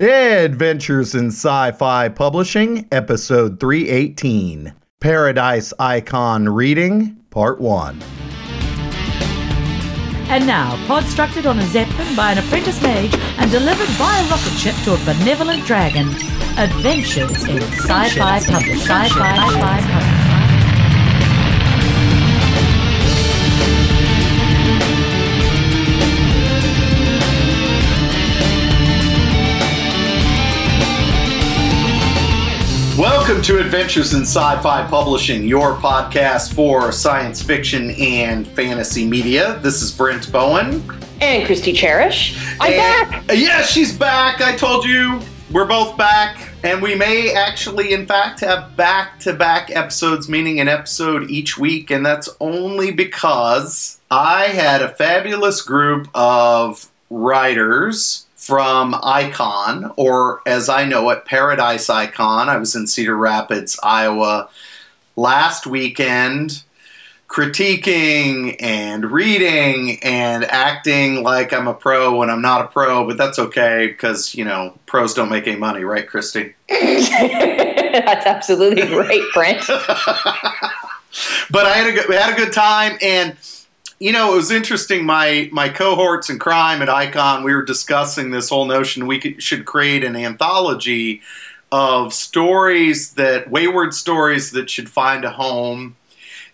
Adventures in Sci Fi Publishing, Episode 318 Paradise Icon Reading, Part 1. And now, constructed on a zeppelin by an apprentice mage and delivered by a rocket ship to a benevolent dragon. Adventures in Sci-Fi Publishing. Sci-Fi Sci-Fi Public. Welcome to Adventures in Sci Fi Publishing, your podcast for science fiction and fantasy media. This is Brent Bowen. And Kristi Charish. I'm And- back. Yeah, she's back. I told you we're both back. And we may actually, in fact, have back to back episodes, meaning an episode each week. And that's only because I had a fabulous group of writers from Icon, or as I know it, Paradise Icon. I was in Cedar Rapids, Iowa last weekend critiquing and reading and acting like I'm a pro when I'm not a pro, but that's okay because, you know, pros don't make any money, right, Kristi? That's absolutely right, Brent. but I had a good, we had a good time and you know, it was interesting. My my cohorts in crime at Icon, we were discussing this whole notion we could, should create an anthology of stories that wayward stories that should find a home.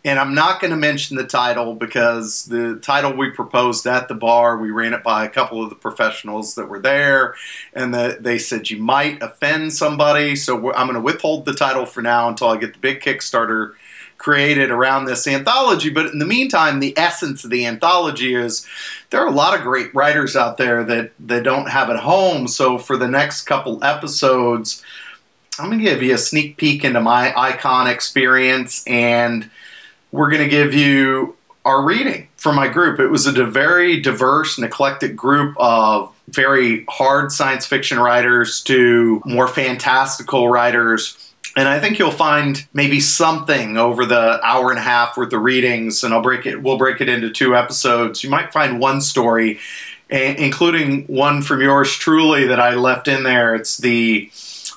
And I'm not going to mention the title because the title we proposed at the bar, we ran it by a couple of the professionals that were there, and the, they said you might offend somebody. So I'm going to withhold the title for now until I get the big Kickstarter created around this anthology. But in the meantime, the essence of the anthology is there are a lot of great writers out there that, that don't have at home. So for the next couple episodes, I'm going to give you a sneak peek into my icon experience, and we're going to give you our reading for my group. It was a very diverse and eclectic group of very hard science fiction writers to more fantastical writers. And I think you'll find maybe something over the hour and a half worth of readings, and I'll break it. We'll break it into two episodes. You might find one story, a- including one from yours truly that I left in there. It's the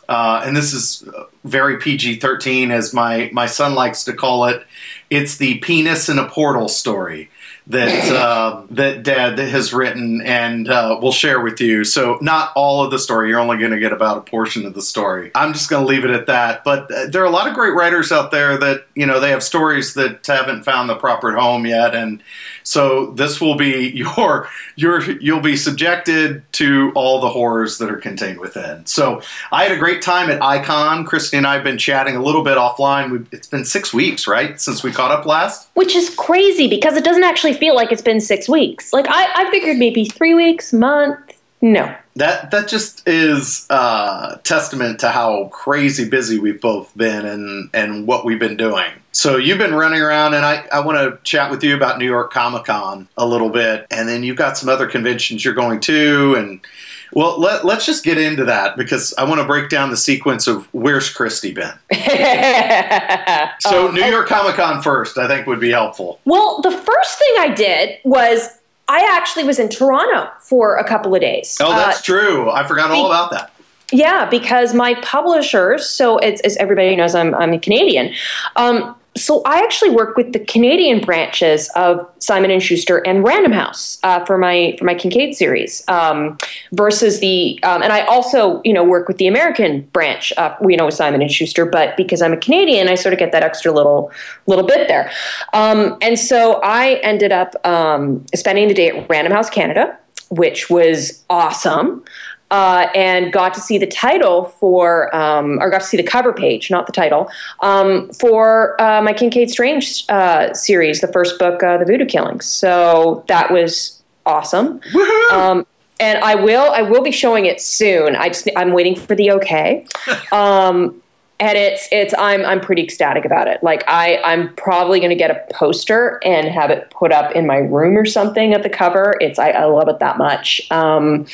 uh, and this is very PG 13, as my, my son likes to call it. It's the penis in a portal story that uh, that Dad has written and uh, will share with you. So, not all of the story. You're only going to get about a portion of the story. I'm just going to leave it at that. But uh, there are a lot of great writers out there that you know they have stories that haven't found the proper home yet, and so this will be your your you'll be subjected to all the horrors that are contained within. So, I had a great time at Icon. Kristi and I have been chatting a little bit offline. we it's been six weeks, right, since we caught up last. Which is crazy because it doesn't actually feel like it's been six weeks. Like I, I figured maybe three weeks, month. No. That that just is uh, testament to how crazy busy we've both been and and what we've been doing. So you've been running around, and I, I want to chat with you about New York Comic Con a little bit, and then you've got some other conventions you're going to, and well, let, let's just get into that because I want to break down the sequence of where's Kristi been. So Um, New York Comic Con first, I think would be helpful. well, the first thing I did was I actually was in Toronto for a couple of days. Oh, that's Uh, true. I forgot all about that. Yeah, because my publishers, so it's, as everybody knows, I'm, I'm a Canadian. Um, so I actually work with the Canadian branches of Simon and Schuster and Random House uh, for my for my Kincaid series, um, versus the um, and I also you know work with the American branch, uh, you know with Simon and Schuster. But because I'm a Canadian, I sort of get that extra little little bit there. Um, and so I ended up um, spending the day at Random House Canada, which was awesome uh, and got to see the title for, um, or got to see the cover page, not the title, um, for uh, my Kincaid Strange uh, series, the first book, uh, The Voodoo Killings. So that was awesome. Um, and I will, I will be showing it soon. I just, I'm waiting for the okay. Um, and it's it's I'm I'm pretty ecstatic about it. Like I I'm probably going to get a poster and have it put up in my room or something at the cover. It's I, I love it that much. Um,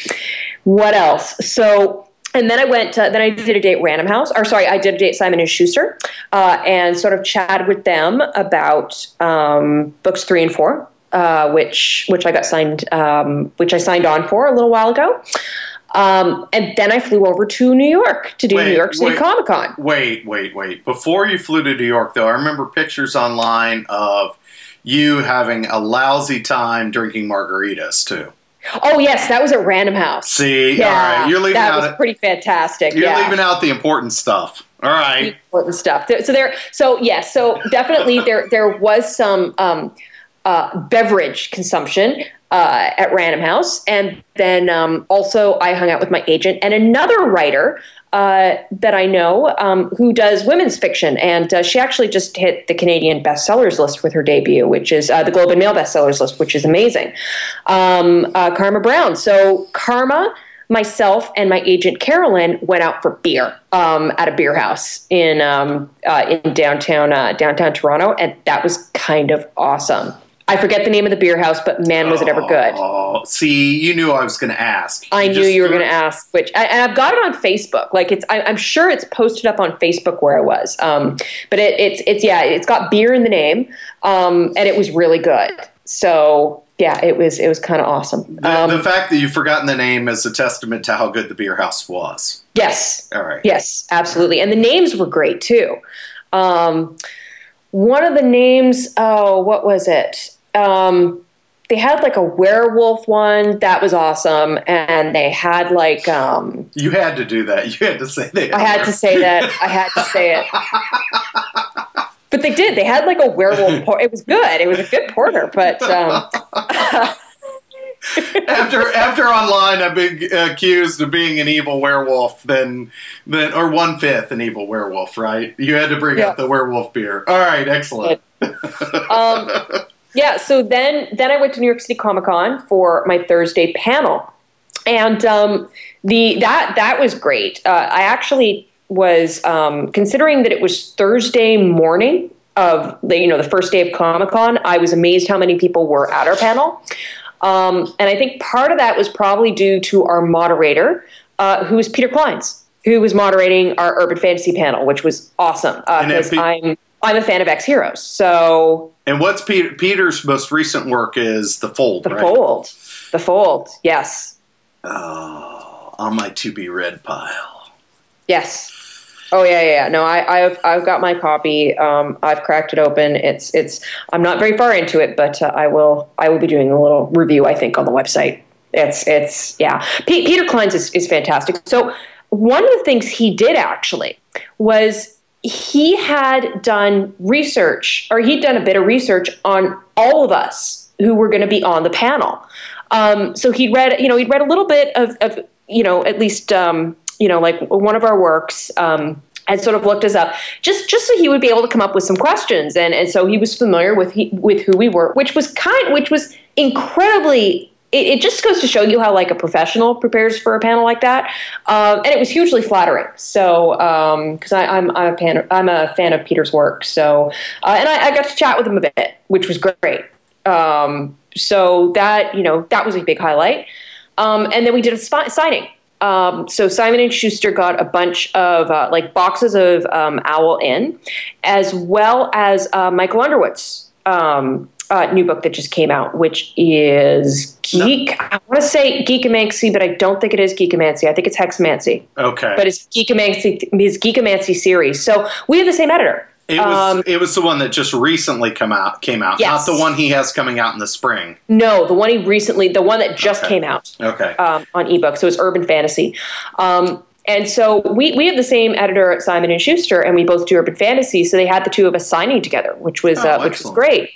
what else? So and then I went. To, then I did a date Random House, or sorry, I did a date Simon and Schuster, uh, and sort of chatted with them about um, books three and four, uh, which which I got signed, um, which I signed on for a little while ago. Um, and then I flew over to New York to do Wait, New York City. Comic Con. Wait, wait, wait. Before you flew to New York, though, I remember pictures online of you having a lousy time drinking margaritas too. Oh yes, that was at Random House. See, yeah, all right, you're leaving that out was it. pretty fantastic. You're yeah. leaving out the important stuff. All right. important stuff. So there, so yes, so definitely there there was some um, uh, beverage consumption uh, at Random House, and then um, also I hung out with my agent and another writer. Uh, that I know um, who does women's fiction, and uh, she actually just hit the Canadian bestsellers list with her debut, which is uh, the Globe and Mail bestsellers list, which is amazing. Um, uh, Karma Brown. So Karma, myself, and my agent Carolyn went out for beer um, at a beer house in um, uh, in downtown uh, downtown Toronto, and that was kind of awesome. I forget the name of the beer house, but man, was it ever good! Oh, see, you knew I was going to ask. I knew you were going to ask, which I, and I've got it on Facebook. Like it's, I, I'm sure it's posted up on Facebook where I was. Um, but it, it's, it's yeah, it's got beer in the name, um, and it was really good. So yeah, it was, it was kind of awesome. The, Um, the fact that you've forgotten the name is a testament to how good the beer house was. yes, All right. Yes, absolutely. And the names were great too. Um, one of the names, oh, what was it? Um, they had like a werewolf one that was awesome, and they had like um, You had to do that. You had to say that. I had to say that I had to say it, but they did. They had like a werewolf. Por- it was good. It was a good porter, but um, after after online I've been accused of being an evil werewolf, then then or one fifth an evil werewolf, right? You had to bring Yeah. up the werewolf beer. All right, excellent. um, yeah, so then then I went to New York City Comic Con for my Thursday panel, and um, the that that was great. Uh, I actually was um, considering that it was Thursday morning of the you know the first day of Comic Con. I was amazed how many people were at our panel. Um, and I think part of that was probably due to our moderator, uh, who was Peter Clines, who was moderating our urban fantasy panel, which was awesome it because be- I'm I'm a fan of Ex-Heroes. So And what's Peter, Peter's most recent work is The Fold, right? the right? fold, the fold, yes, Oh, on my to be read pile. yes. Oh yeah, yeah. yeah. No, I, I've I've got my copy. Um, I've cracked it open. It's it's. I'm not very far into it, but uh, I will I will be doing a little review. I think on the website. It's it's yeah. P- Peter Clines is, is fantastic. So one of the things he did actually was he had done research, or he'd done a bit of research on all of us who were going to be on the panel. Um, so he'd read, you know, he'd read a little bit of, of you know, at least, um, you know, like one of our works. Um, and sort of looked us up just just so he would be able to come up with some questions and and so he was familiar with he, with who we were which was kind which was incredibly it, it just goes to show you how like a professional prepares for a panel like that. Um, and it was hugely flattering. So because I I'm, I'm a I'm a fan of Peter's work. So uh, and I, I got to chat with him a bit which was great. Um, so that you know that was a big highlight. Um, and then we did a signing. Um, so Simon and Schuster got a bunch of uh, like boxes of um, Owl Inn, as well as uh, Michael Underwood's um, uh, new book that just came out, which is Geek. I want to say Geekomancy, but I don't think it is Geekomancy. I think it's Hexomancy, Okay. but it's Geekomancy. His Geekomancy series. So we have the same editor. it was um, it was the one that just recently come out came out, Yes. not the one he has coming out in the spring. No, the one he recently, the one that just Okay. came out. Okay. um, on ebook. So it's urban fantasy. Um, and so we, we have the same editor at Simon and Schuster, and we both do urban fantasy. So they had the two of us signing together, which was Oh, uh, which was great.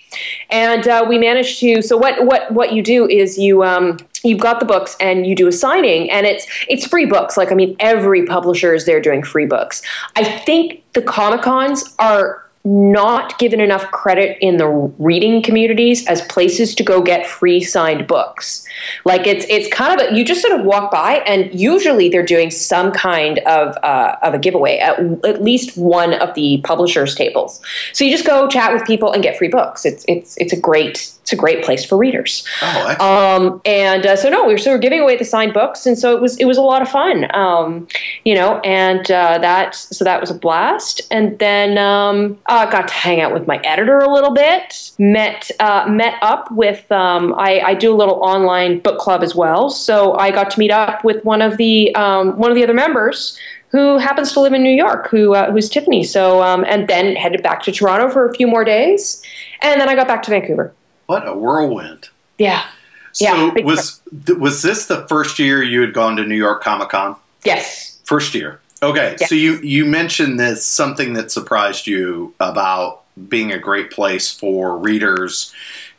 And uh, we managed to. So what what what you do is you um, you've got the books and you do a signing, and it's it's free books. Like I mean, every publisher is there doing free books. I think the Comic Cons are not given enough credit in the reading communities as places to go get free signed books. Like it's it's kind of a, you just sort of walk by and usually they're doing some kind of uh, of a giveaway at at least one of the publishers tables. So you just go chat with people and get free books. It's it's it's a great it's a great place for readers. Oh. Um, and uh, so no, we were so we are giving away the signed books, and so it was it was a lot of fun, um, you know. And uh, that so that was a blast. And then um, I got to hang out with my editor a little bit. Met uh, met up with um, I, I do a little online book club as well, so I got to meet up with one of the um, one of the other members who happens to live in New York, who uh, who's Tiffany. So um, and then headed back to Toronto for a few more days, and then I got back to Vancouver. What a whirlwind! Yeah. So Yeah, was th- was this the first year you had gone to New York Comic Con? Yes. First year. Okay, Yeah. so you you mentioned this something that surprised you about being a great place for readers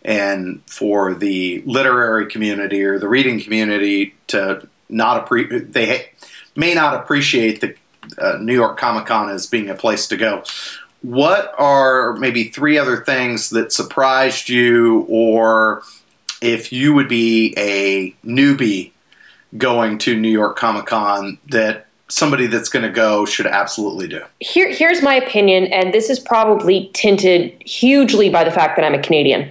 and for the literary community or the reading community to not appreciate they may not appreciate the uh, New York Comic Con as being a place to go. What are maybe three other things that surprised you, or if you would be a newbie going to New York Comic Con that somebody that's going to go should absolutely do? Here, here's my opinion, and this is probably tinted hugely by the fact that I'm a Canadian.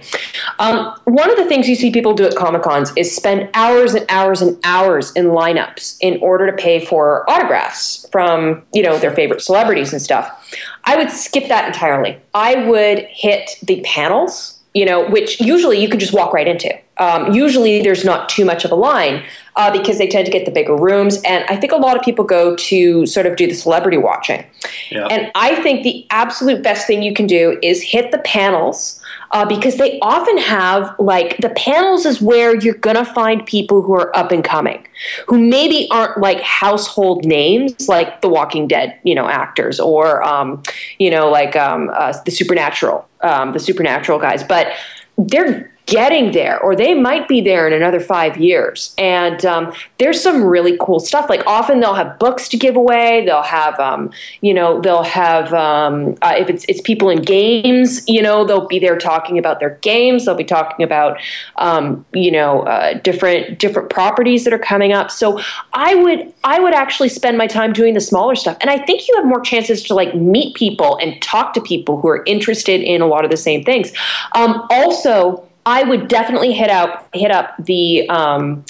Um, one of the things you see people do at Comic Cons is spend hours and hours and hours in lineups in order to pay for autographs from you know their favorite celebrities and stuff. I would skip that entirely. I would hit the panels you know, which usually you can just walk right into. Um, usually there's not too much of a line uh, because they tend to get the bigger rooms. And I think a lot of people go to sort of do the celebrity watching. Yeah. And I think the absolute best thing you can do is hit the panels uh, because they often have like the panels is where you're going to find people who are up and coming, who maybe aren't like household names like the Walking Dead, you know, actors or, um, you know, like um, uh, the Supernatural, um, the Supernatural guys, but they're getting there or they might be there in another five years. And um, there's some really cool stuff. Like often they'll have books to give away. They'll have um, you know they'll have um, uh, if it's, it's people in games you know they'll be there talking about their games. They'll be talking about um, you know uh, different different properties that are coming up. So i would i would actually spend my time doing the smaller stuff. And i think you have more chances to like meet people and talk to people who are interested in a lot of the same things. Um, also I would definitely hit out hit up the um,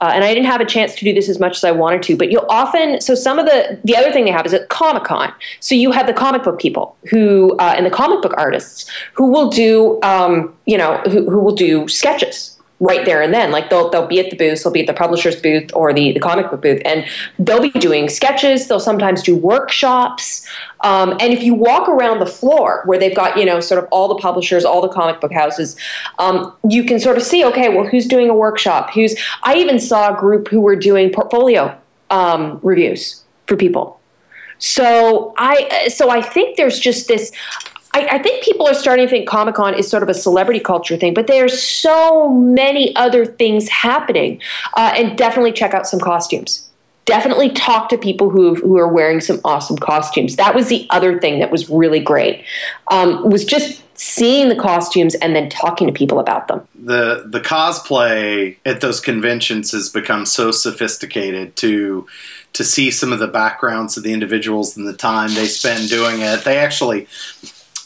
uh, and I didn't have a chance to do this as much as I wanted to, but you'll often so some of the the other thing they have is at Comic Con. So you have the comic book people who uh, and the comic book artists who will do um, you know who, who will do sketches right there and then. Like they'll they'll be at the booth, they'll be at the publisher's booth or the, the comic book booth, and they'll be doing sketches. They'll sometimes do workshops. Um, and if you walk around the floor where they've got you know sort of all the publishers, all the comic book houses, um, you can sort of see okay, well who's doing a workshop? Who's I even saw a group who were doing portfolio um, reviews for people. So I so I think there's just this. I, I think people are starting to think Comic Con is sort of a celebrity culture thing, but there are so many other things happening. Uh, and definitely check out some costumes. Definitely talk to people who who are wearing some awesome costumes. That was the other thing that was really great. Um, was just seeing the costumes and then talking to people about them. the the cosplay at those conventions has become so sophisticated to to see some of the backgrounds of the individuals and the time they spend doing it. They actually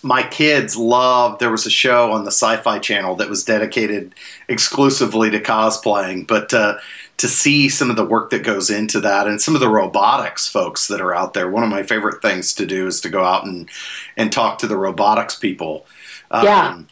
my kids loved there was a show on the sci-fi channel that was dedicated exclusively to cosplaying but uh, to see some of the work that goes into that and some of the robotics folks that are out there one of my favorite things to do is to go out and and talk to the robotics people Yeah. Um,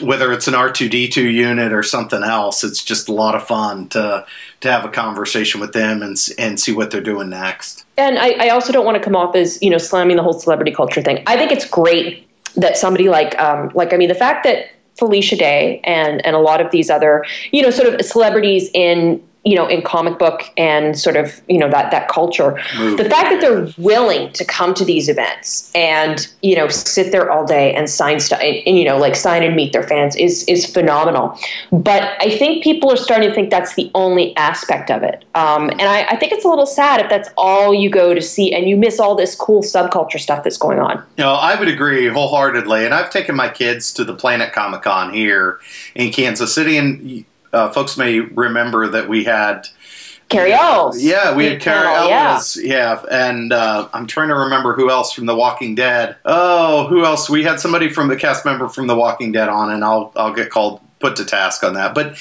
whether it's an R2D2 unit or something else, it's just a lot of fun to to have a conversation with them and and see what they're doing next. And I, I also don't want to come off as you know slamming the whole celebrity culture thing. I think it's great that somebody like um, like I mean the fact that Felicia Day and and a lot of these other you know sort of celebrities in you know in comic book and sort of you know that that culture. Movie, the fact that they're willing to come to these events and you know sit there all day and sign stuff and, and, you know like sign and meet their fans is is phenomenal. But i think people are starting to think that's the only aspect of it. Um, and I, I think it's a little sad if that's all you go to see and you miss all this cool subculture stuff that's going on. You know, I would agree wholeheartedly, and I've taken my kids to the Planet Comic Con here in Kansas City, and uh, folks may remember that we had carrie Ells. Yeah, we had Carrie Panel, yeah. Yeah, and uh, I'm trying to remember who else from The Walking Dead. Oh, who else? We had somebody from the cast member from The Walking Dead on, and I'll I'll get called put to task on that. But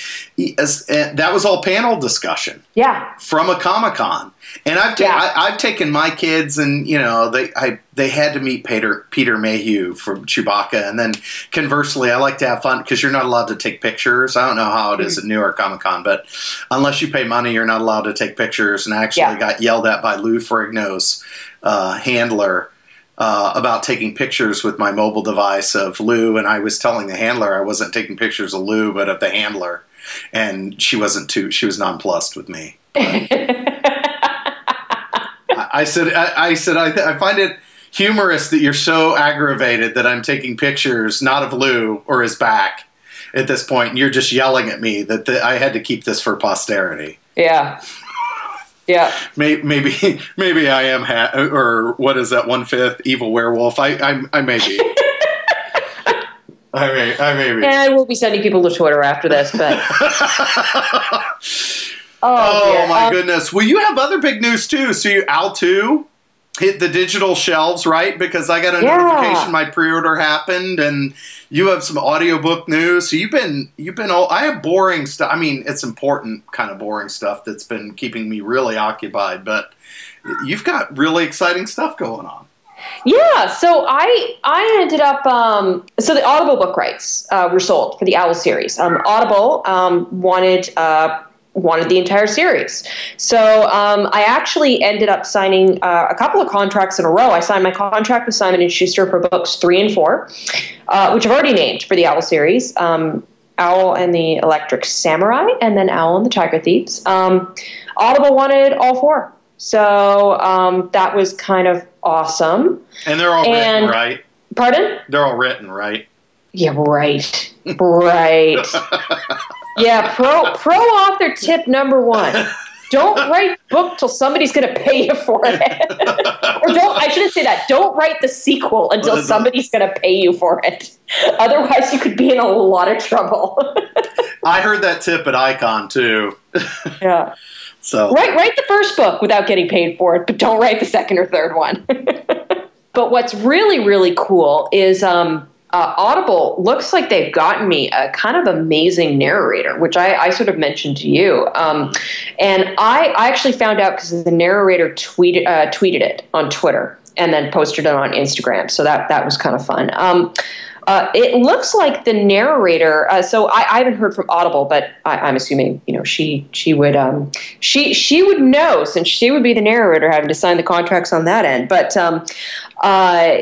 as, uh, that was all panel discussion. Yeah. From a Comic Con, and I've ta- Yeah. I, have taken my kids, and you know they I they had to meet Peter Peter Mayhew from Chewbacca, and then conversely, I like to have fun because you're not allowed to take pictures. I don't know how it is at New York Comic Con, but unless you pay money, you're not allowed to take pictures. And I actually Yeah. got yelled at by Lou Ferrigno's uh, handler uh, about taking pictures with my mobile device of Lou, and I was telling the handler I wasn't taking pictures of Lou, but of the handler, and she wasn't too. She was nonplussed with me. I, said, I, I said, I, th- I find it humorous that you're so aggravated that I'm taking pictures not of Lou or his back at this point, and you're just yelling at me that the, I had to keep this for posterity. yeah. Yeah. Maybe, maybe, maybe I am, ha- or what is that? One fifth evil werewolf. I, I, I may be. I may, I may be. And I will be sending people to Twitter after this, but oh, Oh my Um, goodness! Well, you have other big news too. So you Owl two hit the digital shelves, right? Because I got a Yeah. notification my pre-order happened, and you have some audiobook news. So you've been you've been all. I have boring stuff. I mean, it's important kind of boring stuff that's been keeping me really occupied, but you've got really exciting stuff going on. Yeah, so I I ended up um, so the Audible book rights uh, were sold for the Owl series. Um, Audible um, wanted uh, wanted the entire series, so um, I actually ended up signing uh, a couple of contracts in a row. I signed my contract with Simon and Schuster for books three and four, uh, which I've already named for the Owl series. Um, Owl and the Electric Samurai, and then Owl and the Tiger Thieves. Um, Audible wanted all four. So um, that was kind of awesome. And they're all written, right? Pardon? They're all written, right? Yeah, right. Right. yeah, pro pro author tip number one. Don't write the book till somebody's gonna pay you for it. or don't I shouldn't say that. Don't write the sequel until somebody's gonna pay you for it. Otherwise you could be in a lot of trouble. I heard that tip at Icon too. yeah. So Write write the first book without getting paid for it, but don't write the second or third one. but what's really really cool is um, uh, Audible looks like they've gotten me a kind of amazing narrator, which I, I sort of mentioned to you. Um, and I, I actually found out because the narrator tweeted uh, tweeted it on Twitter and then posted it on Instagram. So that that was kind of fun. Um, uh, it looks like the narrator. Uh, so I, I haven't heard from Audible, but I, I'm assuming you know she she would um, she she would know since she would be the narrator having to sign the contracts on that end. But um, uh,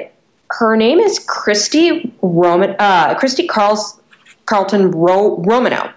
her name is Christy Roman uh, Christy Carls, Carlton Ro- Romano.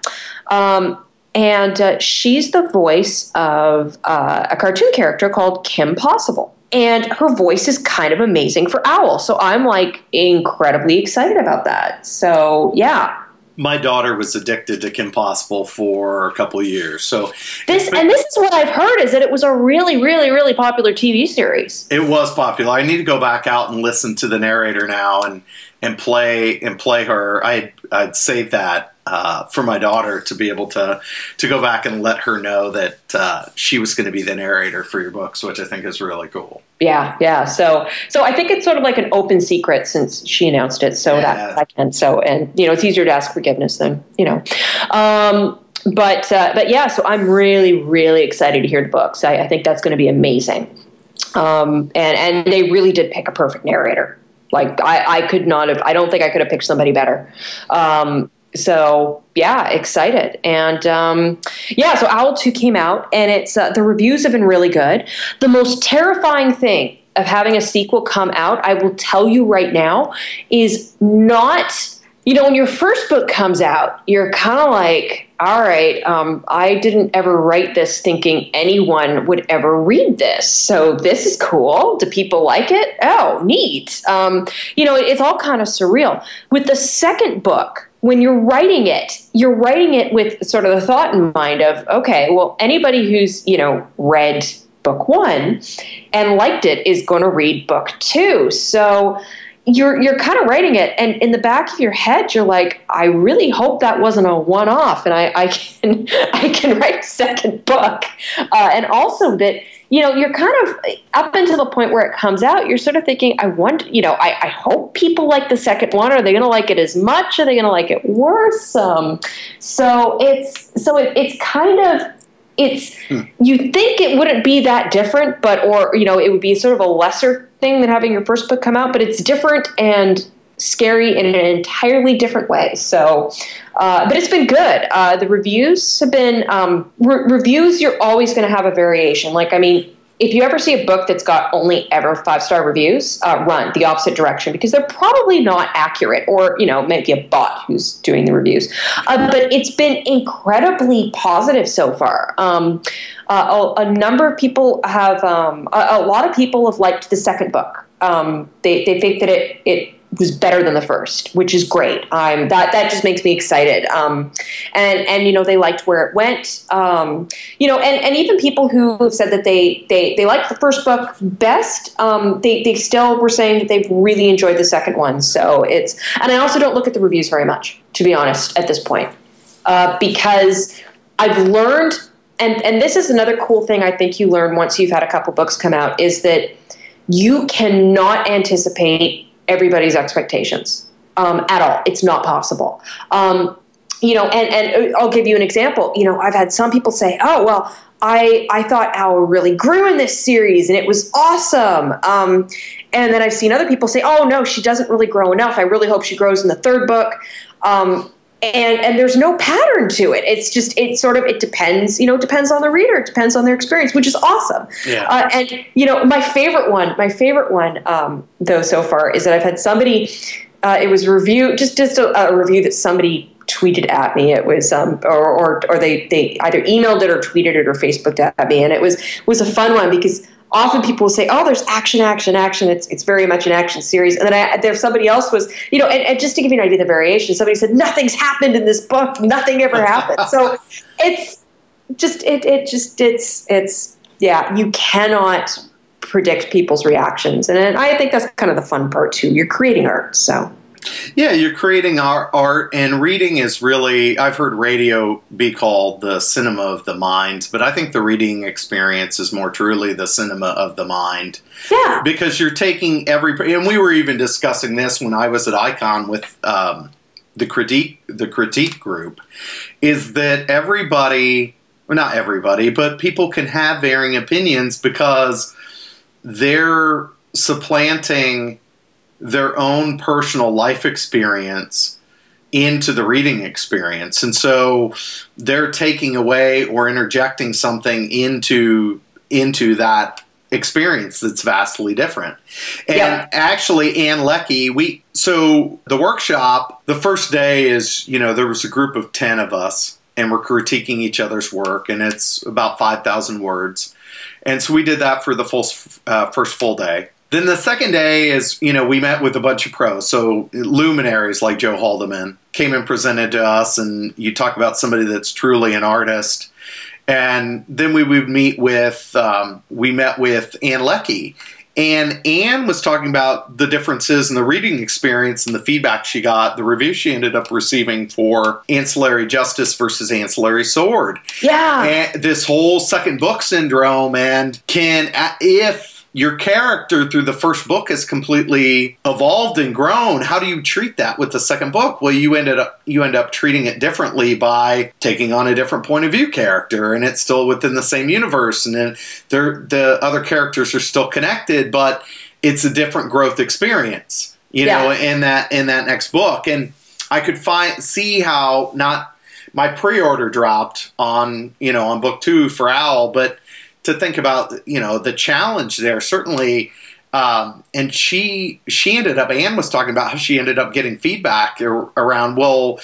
Um, and uh, she's the voice of uh, a cartoon character called Kim Possible. And her voice is kind of amazing for Owl. So I'm like incredibly excited about that. So, yeah. My daughter was addicted to Kim Possible for a couple of years. So This and this is what I've heard is that it was a really, really, really popular TV series. it was popular. I need to go back out and listen to the narrator now and and play and play her. I I'd save that uh, for my daughter to be able to to go back and let her know that uh, she was going to be the narrator for your books, which I think is really cool. Yeah, yeah. So, so I think it's sort of like an open secret since she announced it, so Yeah. that I can. So, and you know, it's easier to ask forgiveness than you know. Um, but uh, but yeah, so I'm really really excited to hear the books. I, I think that's going to be amazing. Um, and and they really did pick a perfect narrator. Like I, I could not have. I don't think I could have picked somebody better. Um, so yeah, excited and um, yeah. So Owl Two came out, and it's uh, the reviews have been really good. The most terrifying thing of having a sequel come out, I will tell you right now, is not. You know, when your first book comes out, you're kind of like, all right, um, I didn't ever write this thinking anyone would ever read this. So this is cool. Do people like it? Oh, neat. Um, you know, it's all kind of surreal. With the second book, when you're writing it, you're writing it with sort of the thought in mind of, okay, well, anybody who's, you know, read book one and liked it is going to read book two. So you're you're kind of writing it and in the back of your head you're like i really hope that wasn't a one-off and i, I can i can write a second book uh, and also that you know, you're kind of up until the point where it comes out, you're sort of thinking, I want, you know, I, I hope people like the second one. Are they going to like it as much? Are they going to like it worse? Um, so it's, so it, it's kind of, it's, hmm. you think it wouldn't be that different, but, or, you know, it would be sort of a lesser thing than having your first book come out, but it's different and scary in an entirely different way. So, uh, but it's been good. Uh, the reviews have been um, re- reviews. You're always going to have a variation. Like, I mean, if you ever see a book that's got only ever five star reviews, uh, run the opposite direction because they're probably not accurate, or you know, maybe a bot who's doing the reviews. Uh, but it's been incredibly positive so far. Um, uh, a, a, number of people have, um, a, a, lot of people have liked the second book. Um, they they think that it it was better than the first, which is great. Um, that that just makes me excited. Um, and and you know they liked where it went. Um, you know, and, and even people who have said that they they they liked the first book best, um, they they still were saying that they've really enjoyed the second one. So it's and I also don't look at the reviews very much, to be honest, at this point, uh, because I've learned. And, and this is another cool thing I think you learn once you've had a couple books come out is that you cannot anticipate everybody's expectations um, at all. It's not possible. Um, you know, and, and I'll give you an example. You know, I've had some people say, oh, well, I, I thought Owl really grew in this series and it was awesome. Um, and then I've seen other people say, oh, no, she doesn't really grow enough. I really hope she grows in the third book. Um, and and there's no pattern to it. It's just it sort of it depends you know it depends on the reader. It depends on their experience which is awesome. Yeah. Uh, and you know my favorite one my favorite one um, though so far is that i've had somebody uh, it was a review just just a, a, review that somebody tweeted at me. It was um, or, or or they they either emailed it or tweeted it or facebooked at me. And it was was a fun one because often people will say, "Oh, there's action, action, action." It's it's very much an action series. And then I, there's somebody else was, you know, and, and, just to give you an idea of the variation, somebody said, "Nothing's happened in this book. Nothing ever happened." so it's just it it just it's it's yeah, you cannot predict people's reactions, and I think that's kind of the fun part too. You're creating art, so. Yeah, you're creating our art, and reading is really, I've heard radio be called the cinema of the mind, but I think the reading experience is more truly the cinema of the mind. Yeah. Because you're taking every, and we were even discussing this when I was at Icon with um, the critique, the critique group, is that everybody, well, not everybody, but people can have varying opinions because they're supplanting their own personal life experience into the reading experience. And so they're taking away or interjecting something into into that experience that's vastly different. And yeah. actually Ann Leckie, we so the workshop, the first day is, you know, there was a group of 10 of us and we're critiquing each other's work and it's about 5,000 words. And so we did that for the full uh, first full day. Then the second day is, you know, we met with a bunch of pros. So luminaries like Joe Haldeman came and presented to us, and you talk about somebody that's truly an artist. And then we would meet with, um, we met with Ann Leckie. And Ann was talking about the differences in the reading experience and the feedback she got, the review she ended up receiving for Ancillary Justice versus Ancillary Sword. Yeah. And this whole second book syndrome. And can, if your character through the first book is completely evolved and grown. How do you treat that with the second book? Well, you ended up you end up treating it differently by taking on a different point of view character, and it's still within the same universe, and then the other characters are still connected, but it's a different growth experience. You yeah. know, in that in that next book, and I could find see how not my pre-order dropped on you know on book two for Owl, but to think about you know the challenge there certainly um, and she she ended up Ann was talking about how she ended up getting feedback around well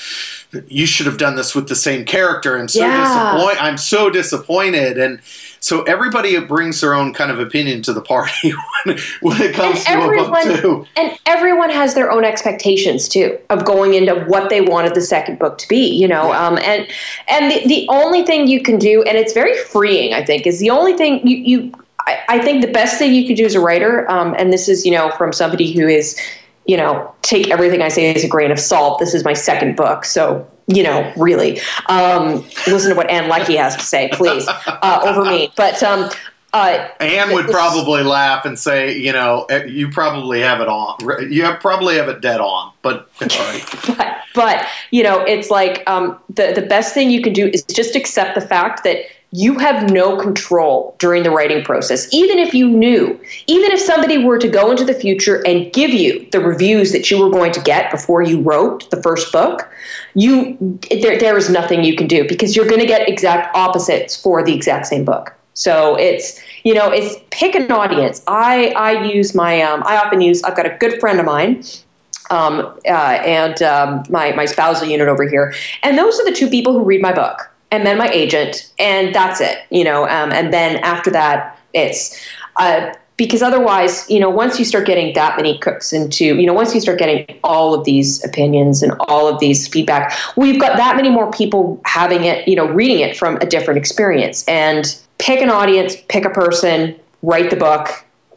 you should have done this with the same character I'm so yeah. disappointed I'm so disappointed and so everybody brings their own kind of opinion to the party when, when it comes and to everyone, a book too. And everyone has their own expectations too of going into what they wanted the second book to be. You know, yeah. um, and and the, the only thing you can do, and it's very freeing, I think, is the only thing you you. I, I think the best thing you could do as a writer, um, and this is you know from somebody who is you know, take everything I say as a grain of salt. This is my second book, so you know, really, um, listen to what Ann Leckie has to say, please, uh, over me. But um, Uh, Ann would probably laugh and say, you know, eh, you probably have it on. You have, probably have it dead on, but but, but you know, it's like um, the the best thing you can do is just accept the fact that you have no control during the writing process. Even if you knew, even if somebody were to go into the future and give you the reviews that you were going to get before you wrote the first book, you there there is nothing you can do because you're going to get exact opposites for the exact same book. So it's you know it's pick an audience. I I use my um, I often use I've got a good friend of mine um, uh, and um, my my spousal unit over here, and those are the two people who read my book, and then my agent, and that's it. You know, um, and then after that, it's. Uh, because otherwise, you know, once you start getting that many cooks into, you know, once you start getting all of these opinions and all of these feedback, we've got that many more people having it, you know, reading it from a different experience. And pick an audience, pick a person, write the book,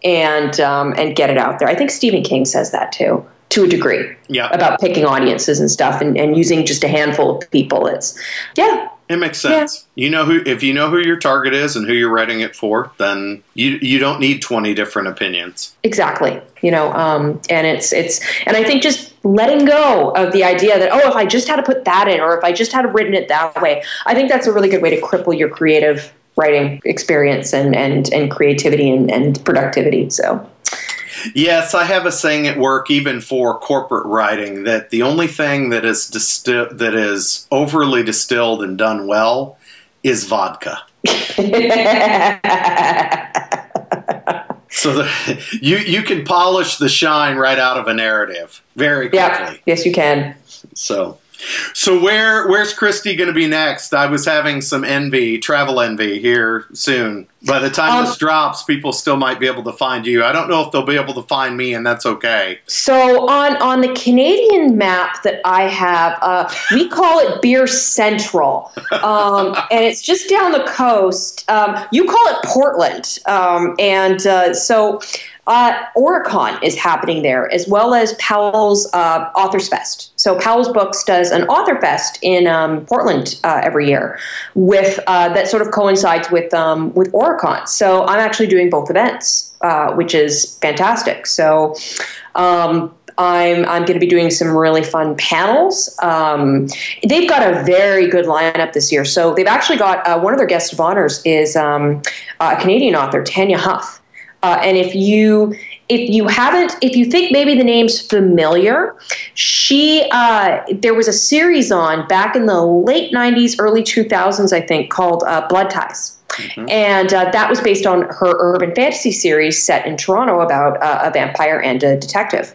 and um, and get it out there. I think Stephen King says that too, to a degree, Yeah. about picking audiences and stuff, and, and using just a handful of people. It's yeah, It makes sense. You know who if you know who your target is and who you're writing it for, then you you don't need 20 different opinions. exactly. You know, um, and it's it's and I think just letting go of the idea that oh, if I just had to put that in, or if I just had written it that way, I think that's a really good way to cripple your creative writing experience and and and creativity and, and productivity. So. Yes, I have a saying at work, even for corporate writing, that the only thing that is disti- that is overly distilled and done well is vodka. So the, you you can polish the shine right out of a narrative very quickly. yeah. Yes, you can. So, so where where's Kristi going to be next? I was having some envy, travel envy here soon. By the time Um, this drops, people still might be able to find you. I don't know if they'll be able to find me, and that's okay. So on on the Canadian map that I have, uh, we call it Beer Central, um, and it's just down the coast. Um, you call it Portland, um, and uh, so uh, OryCon is happening there as well as Powell's uh, Authors Fest. So Powell's Books does an Author Fest in um, Portland uh, every year, with uh, that sort of coincides with um, with OryCon. So I'm actually doing both events, uh, which is fantastic. So. Um, I'm, I'm going to be doing some really fun panels. Um, they've got a very good lineup this year. So they've actually got uh, one of their guests of honors is um, a Canadian author, Tanya Huff. Uh, and if you if you haven't, if you think maybe the name's familiar, she uh, there was a series on back in the late '90s, early 2000s, I think, called uh, Blood Ties. And uh, that was based on her urban fantasy series set in Toronto about uh, a vampire and a detective.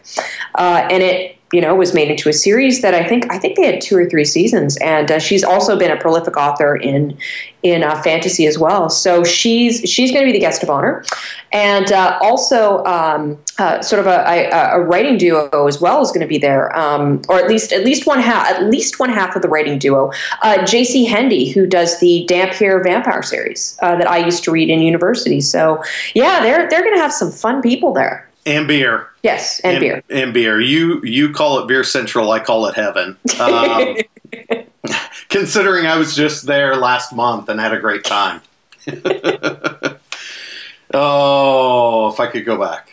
Uh, and it, you know, was made into a series that I think I think they had two or three seasons. And uh, she's also been a prolific author in in uh, fantasy as well. So she's she's going to be the guest of honor, and uh, also um, uh, sort of a, a, a writing duo as well is going to be there, um, or at least at least one half at least one half of the writing duo. Uh, J.C. Hendee, who does the Dhampir Vampire series uh, that I used to read in university. So yeah, they're they're going to have some fun people there. And beer. Yes, and, beer. And beer. You you call it beer central. I call it heaven. Um, considering I was just there last month and had a great time. oh, if I could go back,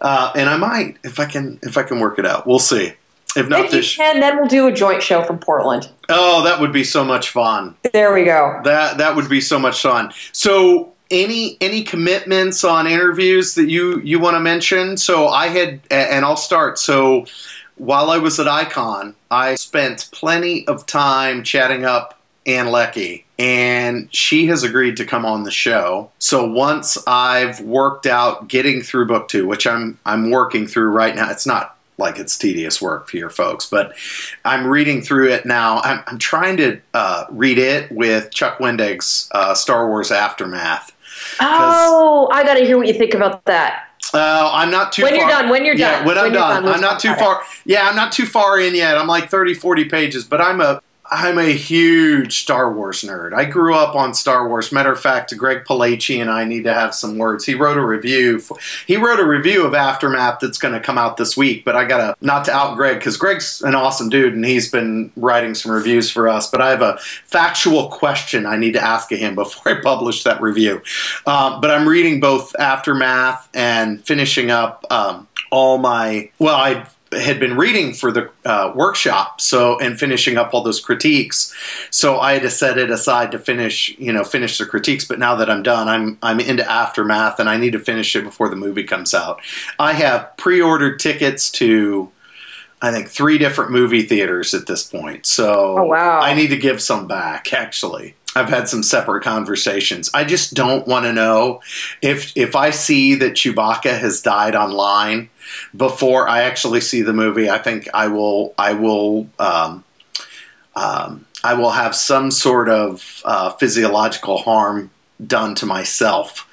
uh, and I might if I can if I can work it out. We'll see. If not If you this, can, then we'll do a joint show from Portland. oh, that would be so much fun. There we go. That that would be so much fun. So any any commitments on interviews that you you want to mention? So I had and I'll start. So while I was at Icon, I spent plenty of time chatting up Ann Leckie, and she has agreed to come on the show. So once I've worked out getting through book two, which I'm I'm working through right now, it's not like it's tedious work for your folks, but I'm reading through it now. I'm, I'm trying to uh, read it with Chuck Wendig's uh, Star Wars Aftermath. Oh, I got to hear what you think about that. Uh, I'm not too When far. you're done, when you're done, yeah, done, when I'm done, done, I'm not too far. Yeah, I'm not too far in yet. I'm like 30, 40 pages, but I'm a I'm a huge Star Wars nerd. I grew up on Star Wars. Matter of fact, Greg Palachi and I need to have some words. He wrote a review. For, he wrote a review of Aftermath that's going to come out this week. But I gotta not to out Greg because Greg's an awesome dude and he's been writing some reviews for us. But I have a factual question I need to ask of him before I publish that review. Um, but I'm reading both Aftermath and finishing up um, all my well, I had been reading for the uh, workshop so and finishing up all those critiques so i had to set it aside to finish you know finish the critiques but now that i'm done i'm i'm into aftermath and i need to finish it before the movie comes out i have pre-ordered tickets to I think three different movie theaters at this point. So oh, wow. I need to give some back actually. I've had some separate conversations. I just don't want to know if if I see that Chewbacca has died online before I actually see the movie. I think I will I will um, um, I will have some sort of uh, physiological harm done to myself,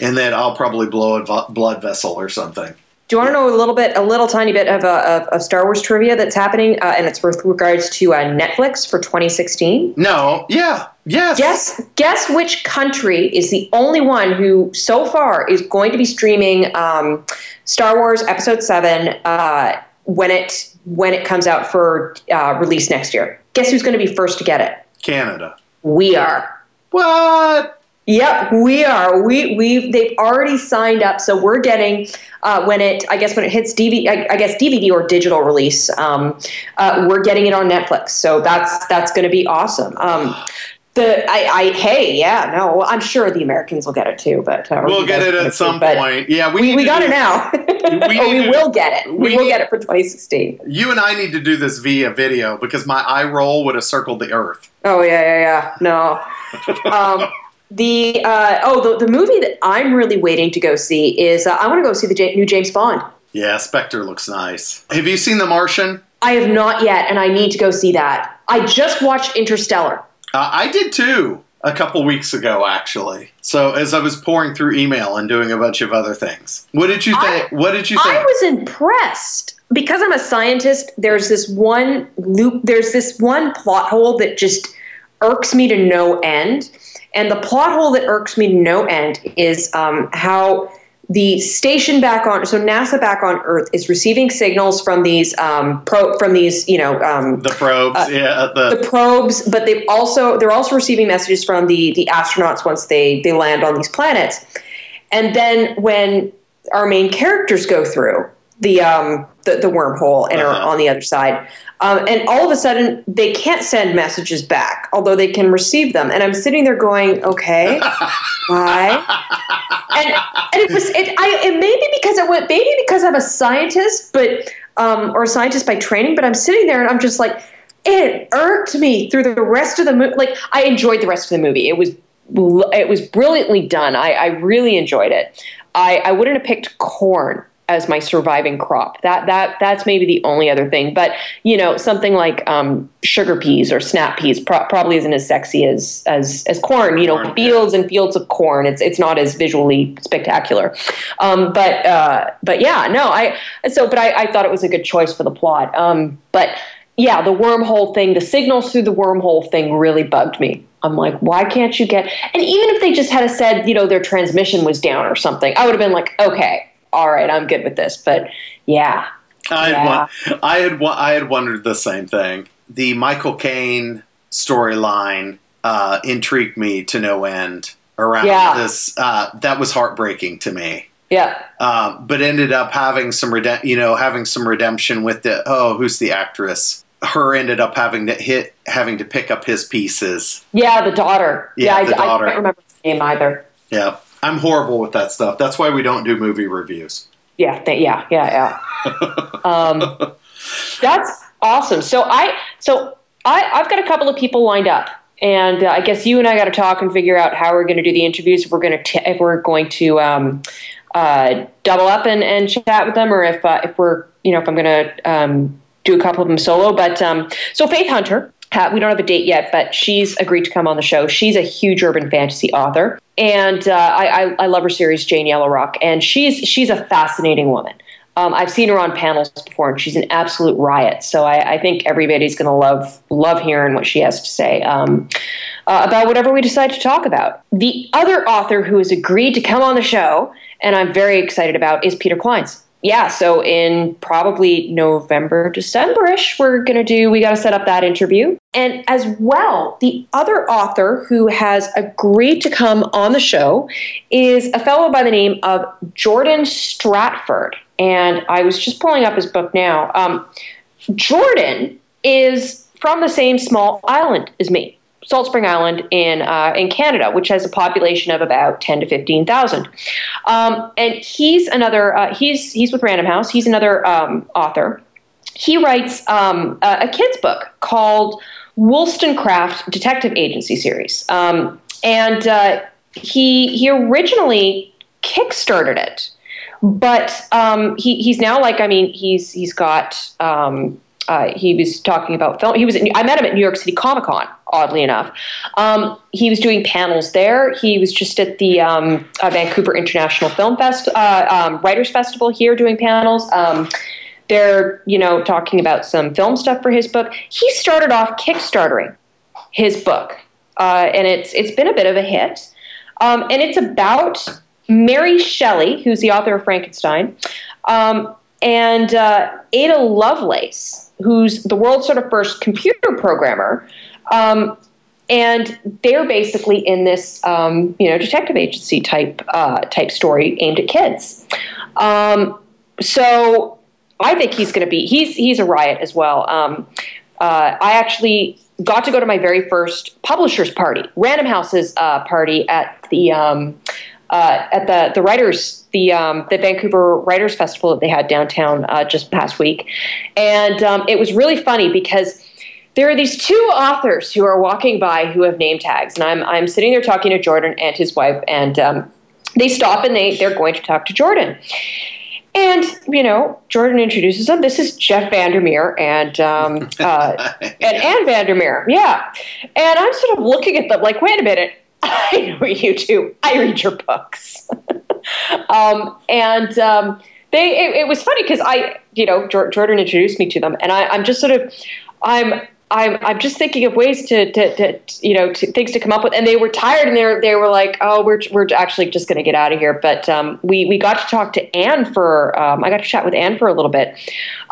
and then I'll probably blow a blood vessel or something. Do you want to know a little bit, a little tiny bit of, uh, of, of Star Wars trivia that's happening, uh, and it's with regards to uh, Netflix for 2016? No, yeah, yes. Guess guess which country is the only one who so far is going to be streaming um, Star Wars Episode Seven uh, when it when it comes out for uh, release next year. Guess who's going to be first to get it? Canada. We are. What? Yep, we are. We we they've already signed up, so we're getting uh, when it. I guess when it hits DVD, I, I guess DVD or digital release, um, uh, we're getting it on Netflix. So that's that's going to be awesome. Um, the I, I hey yeah no I'm sure the Americans will get it too, but uh, we'll get it at some too, point. Yeah, we we, we got do, it now. we, oh, we will get it. We, we will need, get it for 2016. You and I need to do this via video because my eye roll would have circled the earth. Oh yeah yeah yeah no. Um, the uh, oh, the, the movie that I'm really waiting to go see is uh, I want to go see the J- new James Bond. Yeah, Spectre looks nice. Have you seen The Martian? I have not yet, and I need to go see that. I just watched Interstellar. Uh, I did too a couple weeks ago, actually. So as I was pouring through email and doing a bunch of other things, what did you think? What did you think? I was impressed because I'm a scientist. There's this one loop. There's this one plot hole that just irks me to no end and the plot hole that irks me to no end is um, how the station back on so NASA back on Earth is receiving signals from these um, from these you know um, the probes uh, yeah the, the probes but they also they're also receiving messages from the the astronauts once they they land on these planets and then when our main characters go through the um the, the wormhole and uh-huh. are on the other side um, and all of a sudden, they can't send messages back, although they can receive them. And I'm sitting there going, okay, why? And, and it was, it, I, it may be because it went, maybe because I'm a scientist, but, um, or a scientist by training, but I'm sitting there and I'm just like, it irked me through the rest of the movie. Like, I enjoyed the rest of the movie. It was, it was brilliantly done. I, I really enjoyed it. I, I wouldn't have picked corn as my surviving crop. That that that's maybe the only other thing. But you know, something like um, sugar peas or snap peas pro- probably isn't as sexy as as as corn. You know, fields and fields of corn. It's it's not as visually spectacular. Um, but uh, but yeah, no, I so but I, I thought it was a good choice for the plot. Um, but yeah, the wormhole thing, the signals through the wormhole thing really bugged me. I'm like, why can't you get? And even if they just had said, you know, their transmission was down or something, I would have been like, okay, all right, I'm good with this. But yeah, I yeah. had, I had I had wondered the same thing. The Michael Caine storyline uh, intrigued me to no end around yeah. this. Uh, that was heartbreaking to me. Yeah. Uh, but ended up having some redem- you know, having some redemption with the oh, who's the actress? Her ended up having to hit, having to pick up his pieces. Yeah, the daughter. Yeah, yeah the I, daughter. I can't remember the name either. Yeah. I'm horrible with that stuff. That's why we don't do movie reviews. Yeah, th- yeah, yeah, yeah. um, that's awesome. So I, so I, I've got a couple of people lined up, and uh, I guess you and I got to talk and figure out how we're going to do the interviews. If we're going to, if we're going to um, uh, double up and, and chat with them, or if uh, if we're, you know, if I'm going to um, do a couple of them solo. But um, so Faith Hunter we don't have a date yet, but she's agreed to come on the show. She's a huge urban fantasy author, and uh, I, I, I, love her series Jane Yellowrock, and she's she's a fascinating woman. Um, I've seen her on panels before, and she's an absolute riot. So I, I think everybody's going to love love hearing what she has to say um, uh, about whatever we decide to talk about. The other author who has agreed to come on the show, and I'm very excited about, is Peter Clines yeah, so in probably November, December-ish, we're going to do, we got to set up that interview. And as well, the other author who has agreed to come on the show is a fellow by the name of Jordan Stratford. And I was just pulling up his book now. Um, Jordan is from the same small island as me. Salt Spring Island in uh, in Canada, which has a population of about ten to fifteen thousand. Um, and he's another. Uh, he's he's with Random House. He's another um, author. He writes um, a, a, kids book called Wollstonecraft Detective Agency series, um, and uh, he he originally kickstarted it, but um, he he's now like I mean he's he's got um, uh, he was talking about film. He was. I met him at New York City Comic Con. Oddly enough, um, he was doing panels there. He was just at the um, uh, Vancouver International Film Fest uh, um, Writers Festival here doing panels. Um, they're you know talking about some film stuff for his book. He started off kickstartering his book, uh, and it's it's been a bit of a hit. Um, and it's about Mary Shelley, who's the author of Frankenstein, um, and uh, Ada Lovelace who's the world's sort of first computer programmer. Um, and they're basically in this, um, you know, detective agency type uh, type story aimed at kids. Um, so I think he's going to be he's he's a riot as well. Um, uh, I actually got to go to my very first publishers party, Random House's uh, party at the um, uh, at the the writers the um, the Vancouver Writers Festival that they had downtown uh, just past week, and um, it was really funny because there are these two authors who are walking by who have name tags, and I'm I'm sitting there talking to Jordan and his wife, and um, they stop and they they're going to talk to Jordan. And you know, Jordan introduces them. This is Jeff Vandermeer and um, uh, and Ann Vandermeer, yeah. And I'm sort of looking at them like, wait a minute, I know you do. I read your books. um, and um, they, it, it was funny because I, you know, Jordan introduced me to them, and I, I'm just sort of, I'm I'm, I'm just thinking of ways to, to, to you know to, things to come up with. And they were tired and they were, they were like oh we're, we're actually just going to get out of here. But um, we, we got to talk to Ann for um, I got to chat with Ann for a little bit.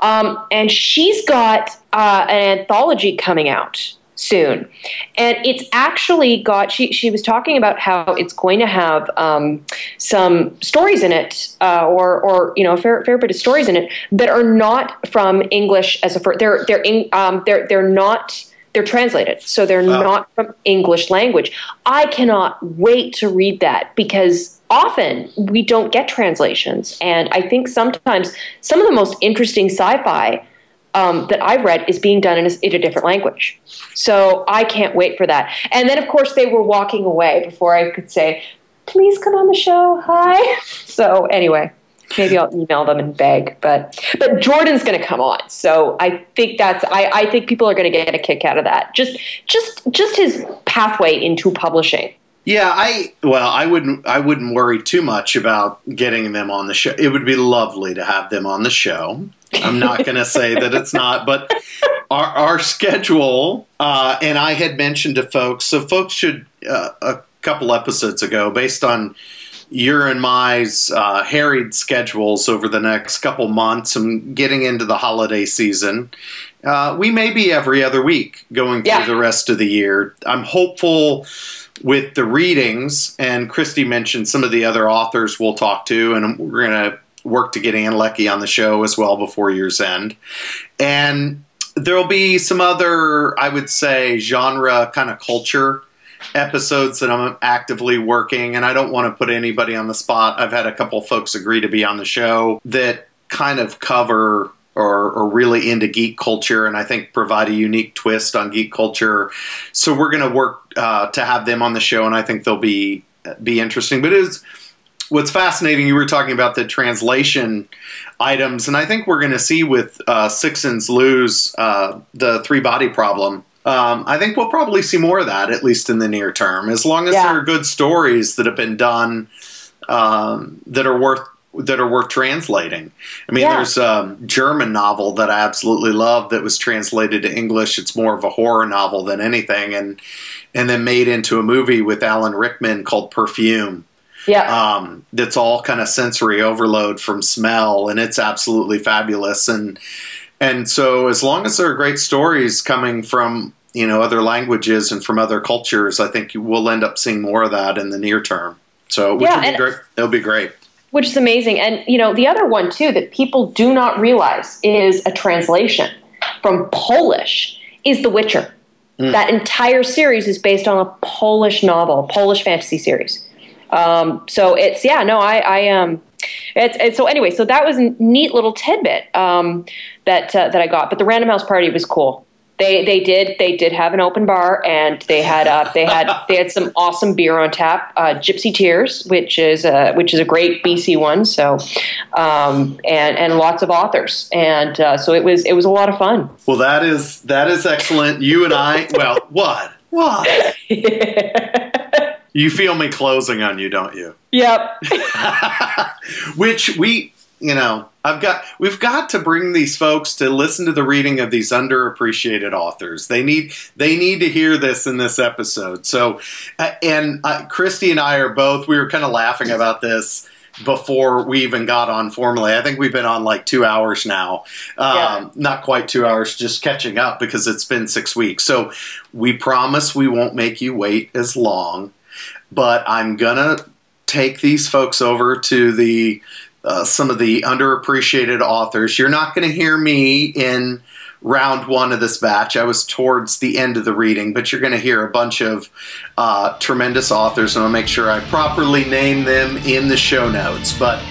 Um, and she's got uh, an anthology coming out soon. And it's actually got, she, she was talking about how it's going to have um, some stories in it, uh, or, or, you know, a fair, fair bit of stories in it that are not from English as a first, they're, they're, in, um, they're, they're not, they're translated. So they're oh. not from English language. I cannot wait to read that because often we don't get translations. And I think sometimes some of the most interesting sci fi um, that I've read is being done in a, in a, different language. So I can't wait for that. And then, of course, they were walking away before I could say, please come on the show. Hi. So, anyway. Maybe I'll email them and beg, but but Jordan's going to come on, so I think that's I, I think people are going to get a kick out of that. Just just just his pathway into publishing. Yeah, I well, I wouldn't I wouldn't worry too much about getting them on the show. It would be lovely to have them on the show. I'm not going to say that it's not, but our, our schedule, uh, and I had mentioned to folks, so folks should, uh, a couple episodes ago, based on your and my's uh, harried schedules over the next couple months and getting into the holiday season, uh, we may be every other week going through yeah. the rest of the year. I'm hopeful with the readings, and Kristi mentioned some of the other authors we'll talk to, and we're going to work to get Ann Leckie on the show as well before year's end. And there'll be some other, I would say, genre kind of culture episodes that I'm actively working, and I don't want to put anybody on the spot. I've had a couple folks agree to be on the show that kind of cover or, or really into geek culture, and I think provide a unique twist on geek culture. So we're going to work uh, to have them on the show, and I think they'll be be interesting. But is what's fascinating, you were talking about the translation items, and I think we're going to see with uh, Cixin Liu's uh, the three body problem. Um, I think we'll probably see more of that, at least in the near term, as long as yeah. there are good stories that have been done um, that are worth that are worth translating. I mean, Yeah. there's a German novel that I absolutely love that was translated to English. It's more of a horror novel than anything, and and then made into a movie with Alan Rickman called Perfume. Yeah. Um, that's all kind of sensory overload from smell, and it's absolutely fabulous. And and so, as long as there are great stories coming from you know other languages and from other cultures, I think we'll end up seeing more of that in the near term. So, which Yeah, would be great. It'll be great. Which is amazing. And you know, the other one too that people do not realize is a translation from Polish is The Witcher. That entire series is based on a Polish novel, Polish fantasy series. Um, so it's yeah, no, I, I um, it's, it's so anyway. So that was a neat little tidbit um, that uh, that I got. But the Random House Party was cool. They they did they did have an open bar and they had uh, they had they had some awesome beer on tap. Uh, Gypsy Tears, which is a, which is a great BC one. So um, and and lots of authors and uh, so it was it was a lot of fun. Well, that is that is excellent. You and I. Well, what? What? you feel me closing on you, don't you? Yep. Which we, you know, I've got. We've got to bring these folks to listen to the reading of these underappreciated authors. They need. They need to hear this in this episode. So, uh, and uh, Kristi and I are both. We were kind of laughing about this before we even got on formally. I think we've been on like two hours now. Um, Yeah. Not quite two hours, just catching up because it's been six weeks. So we promise we won't make you wait as long. But I'm gonna take these folks over to the uh, some of the underappreciated authors. You're not going to hear me in round one of this batch. I was towards the end of the reading, but you're going to hear a bunch of uh, tremendous authors, and I'll make sure I properly name them in the show notes. But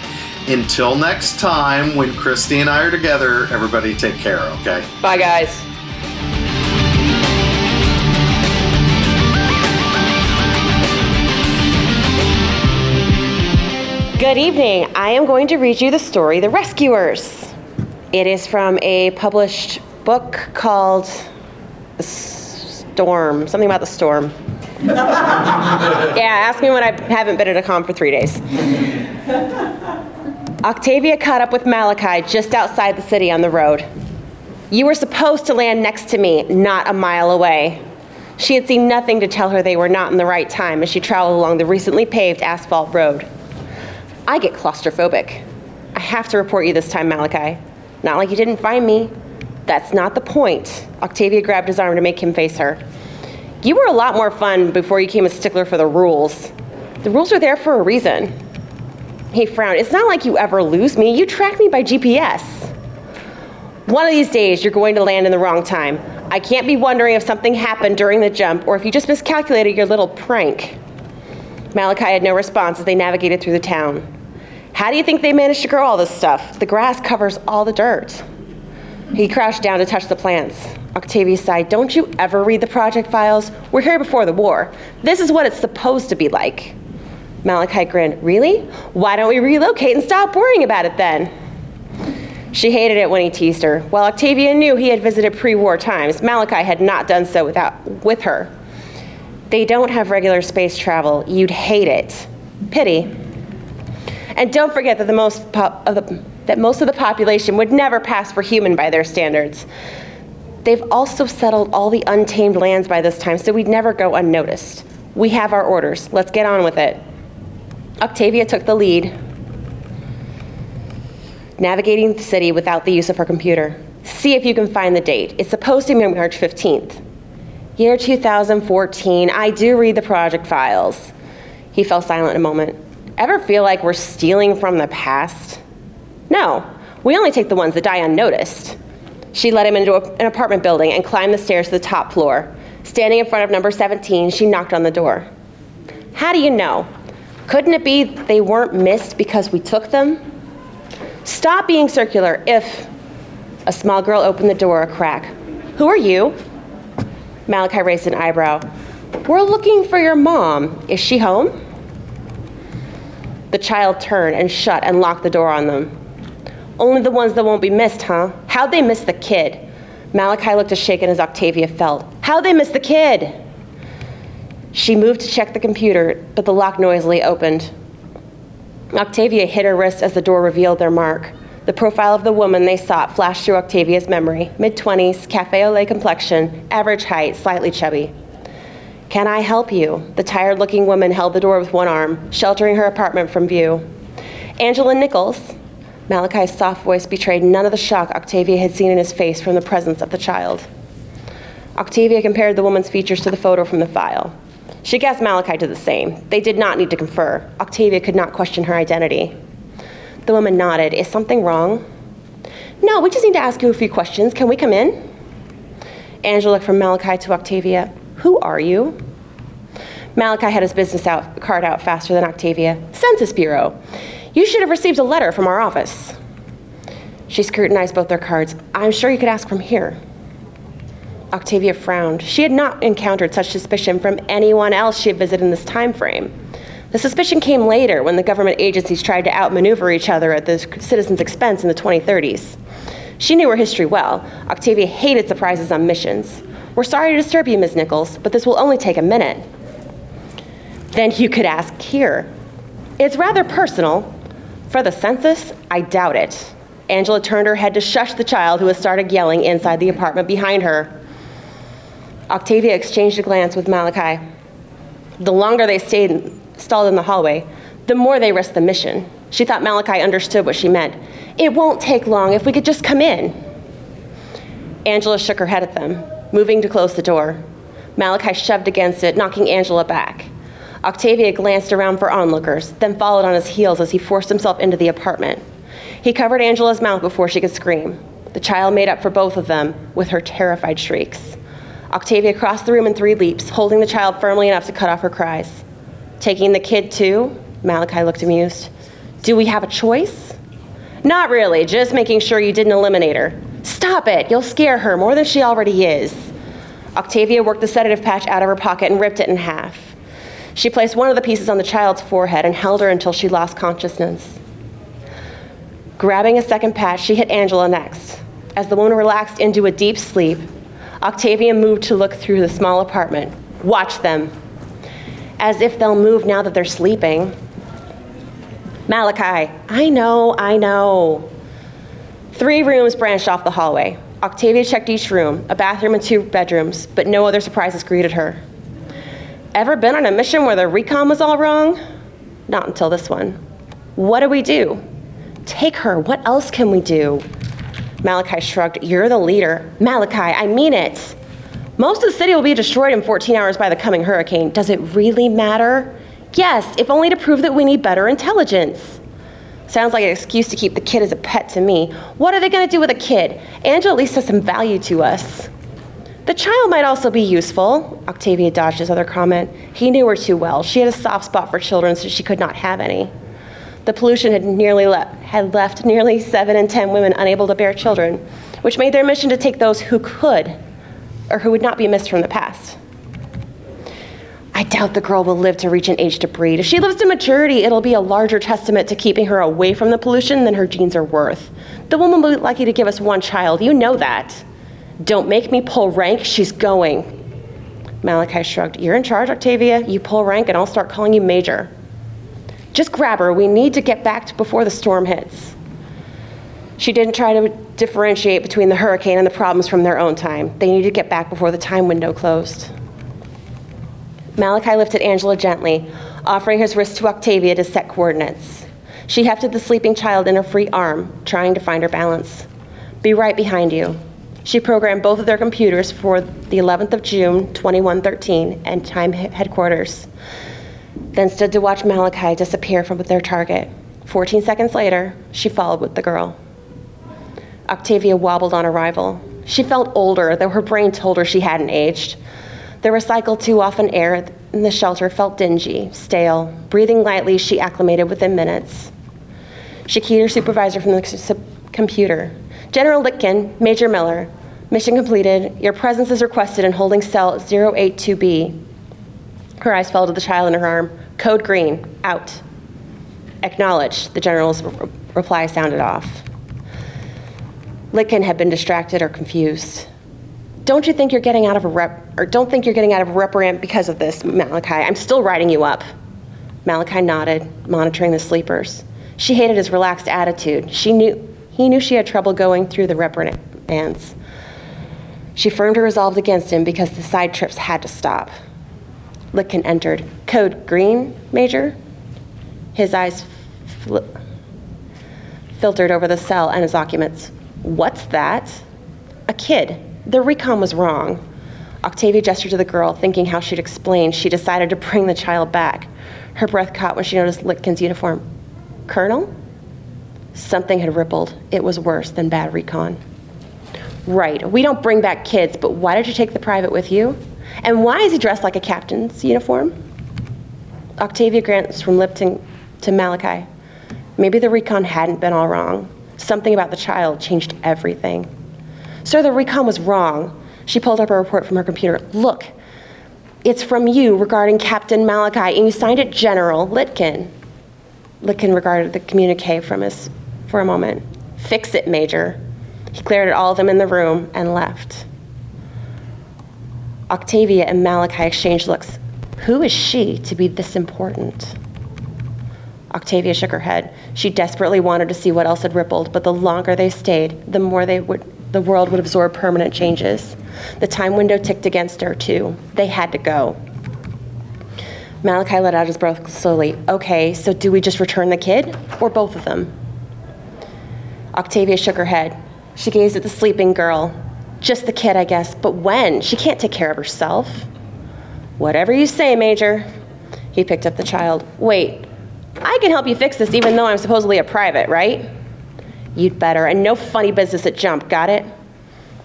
until next time, when Kristi and I are together, everybody take care, okay? Bye guys. Good evening. I am going to read you the story The Rescuers. It is from a published book called Storm, something about the storm. yeah, ask me when I haven't been at a con for three days. Octavia caught up with Malachi just outside the city on the road. You were supposed to land next to me, not a mile away. She had seen nothing to tell her they were not in the right time as she traveled along the recently paved asphalt road. I get claustrophobic. I have to report you this time, Malachi. Not like you didn't find me. That's not the point. Octavia grabbed his arm to make him face her. You were a lot more fun before you became a stickler for the rules. The rules are there for a reason. He frowned. It's not like you ever lose me. You track me by GPS. One of these days, you're going to land in the wrong time. I can't be wondering if something happened during the jump or if you just miscalculated your little prank. Malachi had no response as they navigated through the town. How do you think they managed to grow all this stuff? The grass covers all the dirt. He crouched down to touch the plants. Octavia sighed, Don't you ever read the project files? We're here before the war. This is what it's supposed to be like. Malachi grinned, Really? Why don't we relocate and stop worrying about it then? She hated it when he teased her. While Octavia knew he had visited pre war times, Malachi had not done so without, with her. They don't have regular space travel. You'd hate it. Pity. And don't forget that the most pop, the, that most of the population would never pass for human by their standards. They've also settled all the untamed lands by this time, so we'd never go unnoticed. We have our orders. Let's get on with it. Octavia took the lead, navigating the city without the use of her computer. See if you can find the date. It's supposed to be March 15th. Year 2014. I do read the project files. He fell silent a moment. Ever feel like we're stealing from the past? No, we only take the ones that die unnoticed. She led him into a, an apartment building and climbed the stairs to the top floor. Standing in front of number 17, she knocked on the door. How do you know? Couldn't it be they weren't missed because we took them? Stop being circular if. A small girl opened the door a crack. Who are you? Malachi raised an eyebrow. We're looking for your mom. Is she home? The child turned and shut and locked the door on them. Only the ones that won't be missed, huh? How'd they miss the kid? Malachi looked as shaken as Octavia felt. How'd they miss the kid? She moved to check the computer, but the lock noisily opened. Octavia hit her wrist as the door revealed their mark. The profile of the woman they sought flashed through Octavia's memory mid 20s, cafe au lait complexion, average height, slightly chubby. Can I help you? The tired looking woman held the door with one arm, sheltering her apartment from view. Angela Nichols. Malachi's soft voice betrayed none of the shock Octavia had seen in his face from the presence of the child. Octavia compared the woman's features to the photo from the file. She guessed Malachi did the same. They did not need to confer. Octavia could not question her identity. The woman nodded. Is something wrong? No, we just need to ask you a few questions. Can we come in? Angela looked from Malachi to Octavia. Who are you? Malachi had his business out, card out faster than Octavia. Census Bureau. You should have received a letter from our office. She scrutinized both their cards. I'm sure you could ask from here. Octavia frowned. She had not encountered such suspicion from anyone else she had visited in this time frame. The suspicion came later when the government agencies tried to outmaneuver each other at the citizens' expense in the 2030s. She knew her history well. Octavia hated surprises on missions. We're sorry to disturb you, Ms. Nichols, but this will only take a minute. Then you could ask here. It's rather personal. For the census, I doubt it. Angela turned her head to shush the child who had started yelling inside the apartment behind her. Octavia exchanged a glance with Malachi. The longer they stayed stalled in the hallway, the more they risked the mission. She thought Malachi understood what she meant. It won't take long if we could just come in. Angela shook her head at them, moving to close the door. Malachi shoved against it, knocking Angela back. Octavia glanced around for onlookers, then followed on his heels as he forced himself into the apartment. He covered Angela's mouth before she could scream. The child made up for both of them with her terrified shrieks. Octavia crossed the room in three leaps, holding the child firmly enough to cut off her cries. Taking the kid too? Malachi looked amused. Do we have a choice? Not really, just making sure you didn't eliminate her. Stop it, you'll scare her more than she already is. Octavia worked the sedative patch out of her pocket and ripped it in half. She placed one of the pieces on the child's forehead and held her until she lost consciousness. Grabbing a second patch, she hit Angela next. As the woman relaxed into a deep sleep, Octavia moved to look through the small apartment. Watch them, as if they'll move now that they're sleeping. Malachi, I know, I know. Three rooms branched off the hallway. Octavia checked each room, a bathroom and two bedrooms, but no other surprises greeted her. Ever been on a mission where the recon was all wrong? Not until this one. What do we do? Take her. What else can we do? Malachi shrugged. You're the leader. Malachi, I mean it. Most of the city will be destroyed in 14 hours by the coming hurricane. Does it really matter? Yes, if only to prove that we need better intelligence. Sounds like an excuse to keep the kid as a pet to me. What are they going to do with a kid? Angela at least has some value to us. The child might also be useful. Octavia dodged his other comment. He knew her too well. She had a soft spot for children, so she could not have any. The pollution had nearly le- had left nearly seven in ten women unable to bear children, which made their mission to take those who could or who would not be missed from the past. I doubt the girl will live to reach an age to breed. If she lives to maturity, it'll be a larger testament to keeping her away from the pollution than her genes are worth. The woman will be lucky to give us one child. You know that. Don't make me pull rank. She's going. Malachi shrugged. You're in charge, Octavia. You pull rank, and I'll start calling you Major. Just grab her. We need to get back to before the storm hits. She didn't try to differentiate between the hurricane and the problems from their own time. They needed to get back before the time window closed. Malachi lifted Angela gently, offering his wrist to Octavia to set coordinates. She hefted the sleeping child in her free arm, trying to find her balance. Be right behind you. She programmed both of their computers for the 11th of June, 2113, and time headquarters, then stood to watch Malachi disappear from their target. 14 seconds later, she followed with the girl. Octavia wobbled on arrival. She felt older, though her brain told her she hadn't aged. The recycled too often air in the shelter felt dingy, stale. Breathing lightly, she acclimated within minutes. She keyed her supervisor from the computer. General Litkin, Major Miller, mission completed. Your presence is requested in holding cell 082B. Her eyes fell to the child in her arm. Code green, out. Acknowledged, the general's reply sounded off. Litkin had been distracted or confused. Don't you think you're getting out of a rep, or don't think you're getting out of a because of this, Malachi? I'm still writing you up. Malachi nodded, monitoring the sleepers. She hated his relaxed attitude. She knew he knew she had trouble going through the reprimands. She firmed her resolve against him because the side trips had to stop. Litkin entered. Code green, Major? His eyes fl- filtered over the cell and his documents. What's that? A kid. The recon was wrong. Octavia gestured to the girl, thinking how she'd explain. She decided to bring the child back. Her breath caught when she noticed Litkin's uniform. Colonel? Something had rippled. It was worse than bad recon. Right, we don't bring back kids, but why did you take the private with you? And why is he dressed like a captain's uniform? Octavia glanced from Litkin to Malachi. Maybe the recon hadn't been all wrong. Something about the child changed everything. Sir, the recon was wrong. She pulled up a report from her computer. Look, it's from you regarding Captain Malachi, and you signed it General Litkin. Litkin regarded the communique from his for a moment. Fix it, Major. He glared at all of them in the room and left. Octavia and Malachi exchanged looks. Who is she to be this important? Octavia shook her head. She desperately wanted to see what else had rippled, but the longer they stayed, the more they would the world would absorb permanent changes. The time window ticked against her, too. They had to go. Malachi let out his breath slowly. Okay, so do we just return the kid? Or both of them? Octavia shook her head. She gazed at the sleeping girl. Just the kid, I guess, but when? She can't take care of herself. Whatever you say, Major. He picked up the child. Wait, I can help you fix this even though I'm supposedly a private, right? You'd better, and no funny business at jump, got it?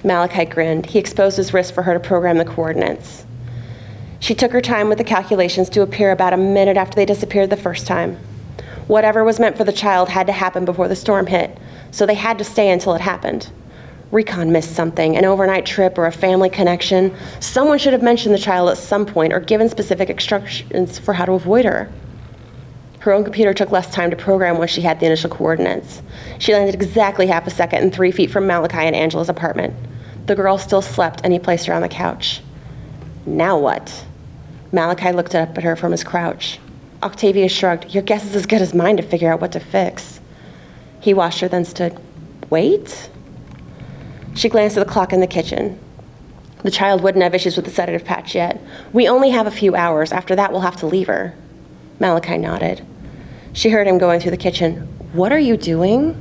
Malachi grinned. He exposed his wrist for her to program the coordinates. She took her time with the calculations to appear about a minute after they disappeared the first time. Whatever was meant for the child had to happen before the storm hit, so they had to stay until it happened. Recon missed something an overnight trip or a family connection. Someone should have mentioned the child at some point or given specific instructions for how to avoid her. Her own computer took less time to program once she had the initial coordinates. She landed exactly half a second and three feet from Malachi and Angela's apartment. The girl still slept, and he placed her on the couch. Now what? Malachi looked up at her from his crouch. Octavia shrugged. Your guess is as good as mine to figure out what to fix. He watched her, then stood. Wait? She glanced at the clock in the kitchen. The child wouldn't have issues with the sedative patch yet. We only have a few hours. After that, we'll have to leave her. Malachi nodded. She heard him going through the kitchen. What are you doing?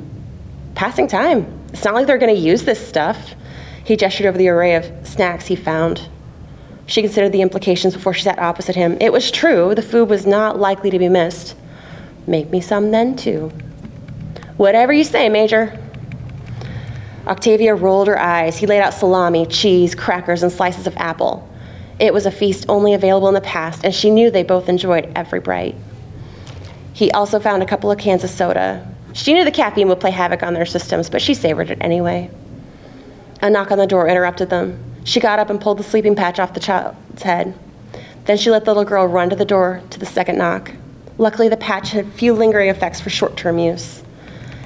Passing time. It's not like they're going to use this stuff. He gestured over the array of snacks he found. She considered the implications before she sat opposite him. It was true, the food was not likely to be missed. Make me some then, too. Whatever you say, Major. Octavia rolled her eyes. He laid out salami, cheese, crackers, and slices of apple. It was a feast only available in the past, and she knew they both enjoyed every bite. He also found a couple of cans of soda. She knew the caffeine would play havoc on their systems, but she savored it anyway. A knock on the door interrupted them. She got up and pulled the sleeping patch off the child's head. Then she let the little girl run to the door to the second knock. Luckily, the patch had few lingering effects for short term use.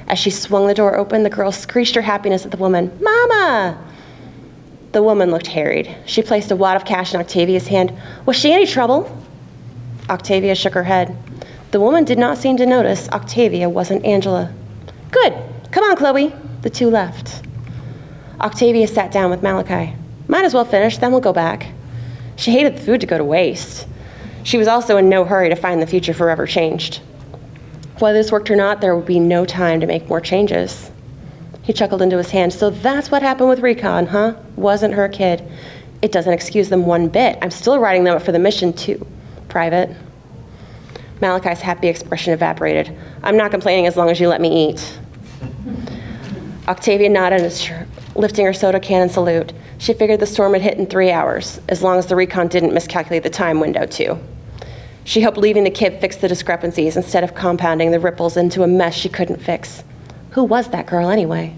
As she swung the door open, the girl screeched her happiness at the woman Mama! The woman looked harried. She placed a wad of cash in Octavia's hand. Was she any trouble? Octavia shook her head. The woman did not seem to notice Octavia wasn't Angela. Good. Come on, Chloe. The two left. Octavia sat down with Malachi. Might as well finish, then we'll go back. She hated the food to go to waste. She was also in no hurry to find the future forever changed. Whether this worked or not, there would be no time to make more changes. He chuckled into his hand. So that's what happened with Recon, huh? Wasn't her kid. It doesn't excuse them one bit. I'm still writing them up for the mission, too. Private. Malachi's happy expression evaporated. I'm not complaining as long as you let me eat. Octavia nodded, lifting her soda can in salute. She figured the storm had hit in three hours, as long as the recon didn't miscalculate the time window, too. She hoped leaving the kid fixed the discrepancies instead of compounding the ripples into a mess she couldn't fix. Who was that girl, anyway?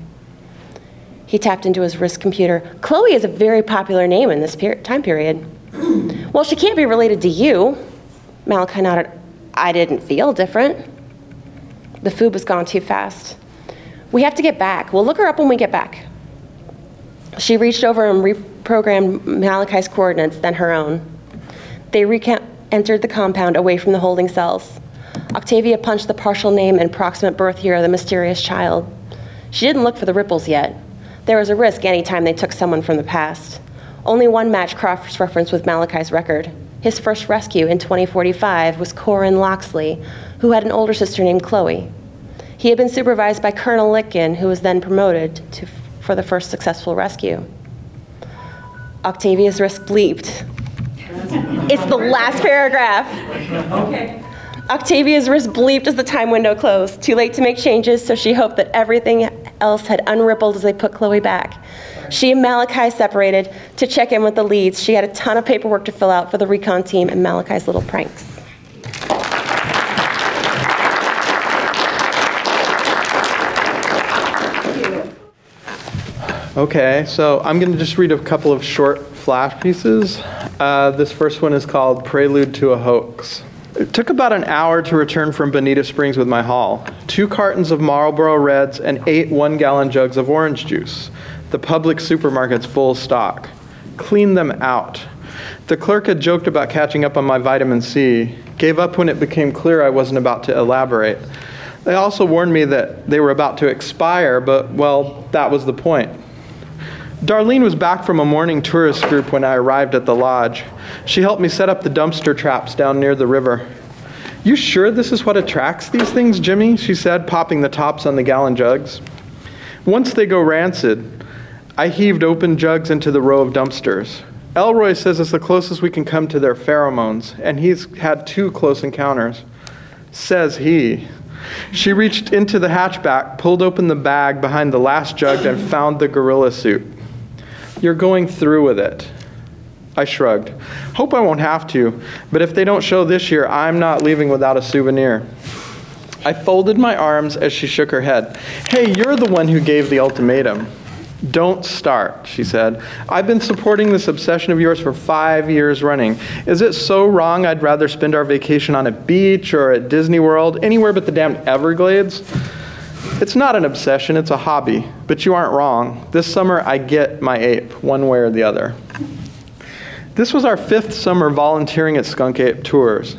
He tapped into his wrist computer. Chloe is a very popular name in this per- time period. well, she can't be related to you. Malachi nodded. I didn't feel different. The food was gone too fast. We have to get back. We'll look her up when we get back. She reached over and reprogrammed Malachi's coordinates, then her own. They re- entered the compound away from the holding cells. Octavia punched the partial name and proximate birth year of the mysterious child. She didn't look for the ripples yet. There was a risk any time they took someone from the past. Only one match cross reference with Malachi's record. His first rescue in 2045 was Corin Loxley, who had an older sister named Chloe. He had been supervised by Colonel Litkin, who was then promoted to, for the first successful rescue. Octavia's risk bleeped. It's the last paragraph. Okay. Octavia's wrist bleeped as the time window closed. Too late to make changes, so she hoped that everything else had unrippled as they put Chloe back. She and Malachi separated to check in with the leads. She had a ton of paperwork to fill out for the recon team and Malachi's little pranks. Okay, so I'm going to just read a couple of short flash pieces. Uh, this first one is called Prelude to a Hoax. It took about an hour to return from Bonita Springs with my haul two cartons of Marlboro Reds and eight one gallon jugs of orange juice. The Publix supermarket's full stock. Clean them out. The clerk had joked about catching up on my vitamin C, gave up when it became clear I wasn't about to elaborate. They also warned me that they were about to expire, but well, that was the point. Darlene was back from a morning tourist group when I arrived at the lodge. She helped me set up the dumpster traps down near the river. You sure this is what attracts these things, Jimmy? She said, popping the tops on the gallon jugs. Once they go rancid, I heaved open jugs into the row of dumpsters. Elroy says it's the closest we can come to their pheromones, and he's had two close encounters. Says he. She reached into the hatchback, pulled open the bag behind the last jug, and found the gorilla suit. You're going through with it. I shrugged. Hope I won't have to, but if they don't show this year, I'm not leaving without a souvenir. I folded my arms as she shook her head. Hey, you're the one who gave the ultimatum. Don't start, she said. I've been supporting this obsession of yours for five years running. Is it so wrong I'd rather spend our vacation on a beach or at Disney World, anywhere but the damned Everglades? It's not an obsession, it's a hobby. But you aren't wrong. This summer, I get my ape, one way or the other. This was our fifth summer volunteering at Skunk Ape Tours.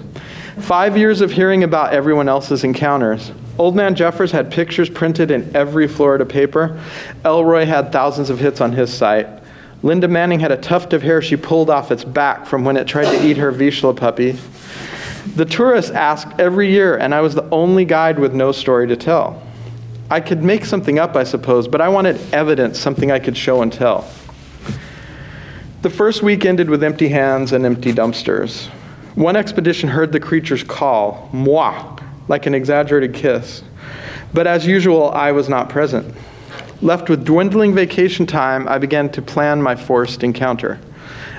Five years of hearing about everyone else's encounters. Old Man Jeffers had pictures printed in every Florida paper. Elroy had thousands of hits on his site. Linda Manning had a tuft of hair she pulled off its back from when it tried to eat her Vizsla puppy. The tourists asked every year, and I was the only guide with no story to tell. I could make something up, I suppose, but I wanted evidence, something I could show and tell. The first week ended with empty hands and empty dumpsters. One expedition heard the creatures call, moi, like an exaggerated kiss. But as usual, I was not present. Left with dwindling vacation time, I began to plan my forced encounter.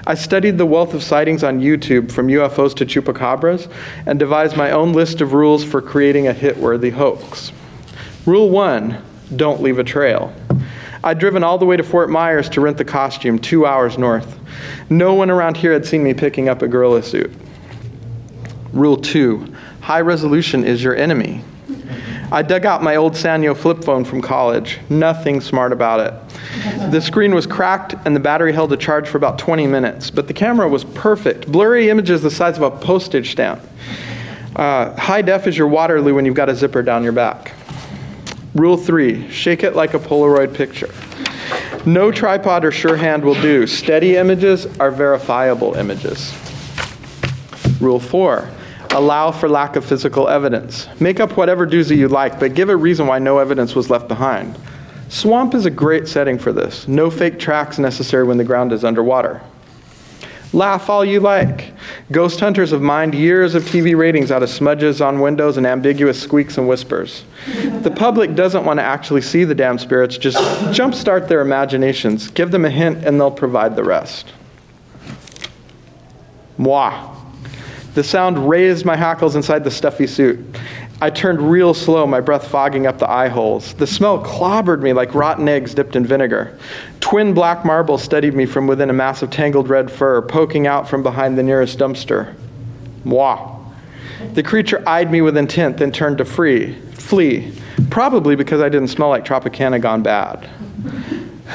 I studied the wealth of sightings on YouTube from UFOs to chupacabras and devised my own list of rules for creating a hit worthy hoax. Rule one don't leave a trail. I'd driven all the way to Fort Myers to rent the costume, two hours north. No one around here had seen me picking up a gorilla suit. Rule two high resolution is your enemy. I dug out my old Sanyo flip phone from college. Nothing smart about it. The screen was cracked and the battery held a charge for about 20 minutes, but the camera was perfect. Blurry images the size of a postage stamp. Uh, high def is your Waterloo when you've got a zipper down your back. Rule three shake it like a Polaroid picture. No tripod or sure hand will do. Steady images are verifiable images. Rule four allow for lack of physical evidence. Make up whatever doozy you like, but give a reason why no evidence was left behind. Swamp is a great setting for this. No fake tracks necessary when the ground is underwater. Laugh all you like. Ghost hunters have mined years of TV ratings out of smudges on windows and ambiguous squeaks and whispers. The public doesn't want to actually see the damn spirits, just jumpstart their imaginations. Give them a hint and they'll provide the rest. Moi. The sound raised my hackles inside the stuffy suit. I turned real slow, my breath fogging up the eye holes. The smell clobbered me like rotten eggs dipped in vinegar. Twin black marbles steadied me from within a mass of tangled red fur, poking out from behind the nearest dumpster. Moi. The creature eyed me with intent, then turned to free, flee, probably because I didn't smell like Tropicana gone bad.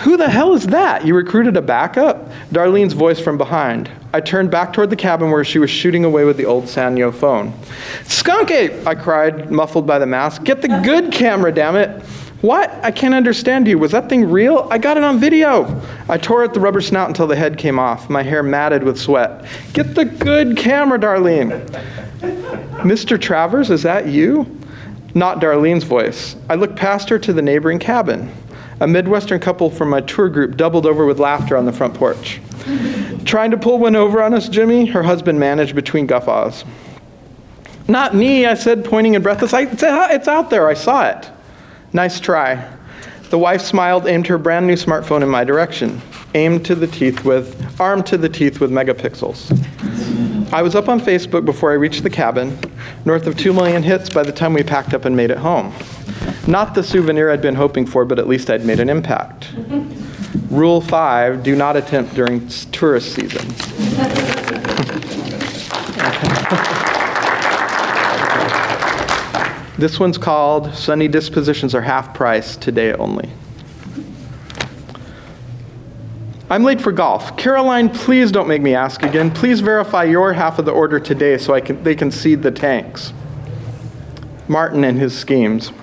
Who the hell is that? You recruited a backup? Darlene's voice from behind. I turned back toward the cabin where she was shooting away with the old Sanyo phone. Skunk ape! I cried, muffled by the mask. Get the good camera, damn it! What? I can't understand you. Was that thing real? I got it on video. I tore at the rubber snout until the head came off, my hair matted with sweat. Get the good camera, Darlene. Mr. Travers, is that you? Not Darlene's voice. I looked past her to the neighboring cabin. A Midwestern couple from my tour group doubled over with laughter on the front porch. Trying to pull one over on us, Jimmy? Her husband managed between guffaws. Not me, I said, pointing in breathless. i uh, It's out there, I saw it. Nice try. The wife smiled, aimed her brand new smartphone in my direction, aimed to the teeth with, armed to the teeth with megapixels. I was up on Facebook before I reached the cabin, north of 2 million hits by the time we packed up and made it home. Not the souvenir I'd been hoping for, but at least I'd made an impact. Rule 5 do not attempt during tourist season. this one's called Sunny Dispositions Are Half Price Today Only. I'm late for golf. Caroline, please don't make me ask again. Please verify your half of the order today so I can, they can seed the tanks. Martin and his schemes.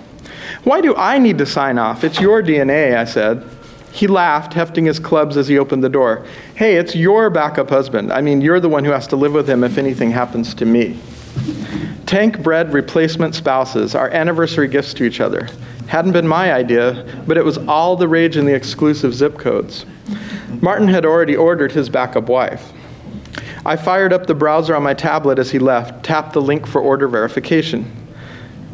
Why do I need to sign off? It's your DNA, I said. He laughed, hefting his clubs as he opened the door. Hey, it's your backup husband. I mean, you're the one who has to live with him if anything happens to me. Tank bred replacement spouses, our anniversary gifts to each other. Hadn't been my idea, but it was all the rage in the exclusive zip codes. Martin had already ordered his backup wife. I fired up the browser on my tablet as he left, tapped the link for order verification.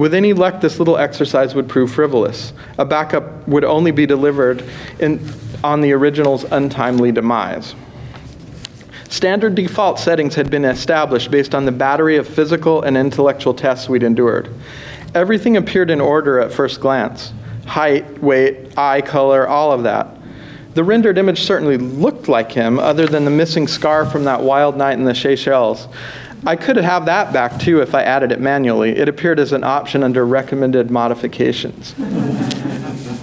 With any luck, this little exercise would prove frivolous. A backup would only be delivered in, on the original's untimely demise. Standard default settings had been established based on the battery of physical and intellectual tests we'd endured. Everything appeared in order at first glance height, weight, eye color, all of that. The rendered image certainly looked like him, other than the missing scar from that wild night in the Seychelles. I could have that back too if I added it manually. It appeared as an option under recommended modifications.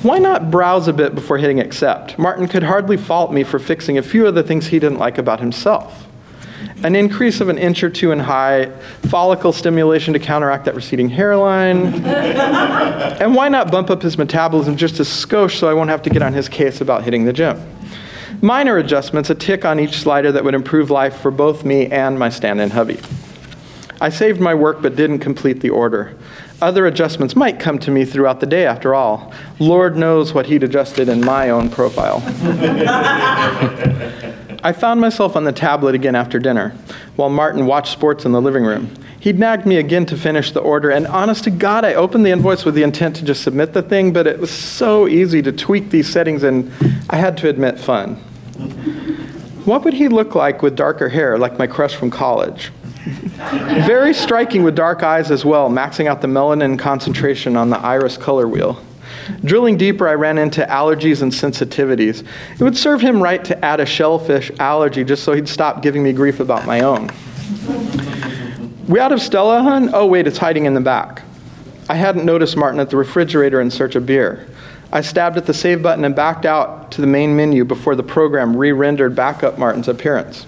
Why not browse a bit before hitting accept? Martin could hardly fault me for fixing a few of the things he didn't like about himself an increase of an inch or two in height, follicle stimulation to counteract that receding hairline. and why not bump up his metabolism just a skosh so I won't have to get on his case about hitting the gym? Minor adjustments, a tick on each slider that would improve life for both me and my stand in hubby. I saved my work but didn't complete the order. Other adjustments might come to me throughout the day after all. Lord knows what he'd adjusted in my own profile. I found myself on the tablet again after dinner, while Martin watched sports in the living room. He'd nagged me again to finish the order, and honest to God, I opened the invoice with the intent to just submit the thing, but it was so easy to tweak these settings, and I had to admit, fun. What would he look like with darker hair, like my crush from college? Very striking with dark eyes as well, maxing out the melanin concentration on the iris color wheel. Drilling deeper, I ran into allergies and sensitivities. It would serve him right to add a shellfish allergy just so he'd stop giving me grief about my own. We out of Stella, hun? Oh, wait, it's hiding in the back. I hadn't noticed Martin at the refrigerator in search of beer. I stabbed at the save button and backed out to the main menu before the program re rendered back up Martin's appearance.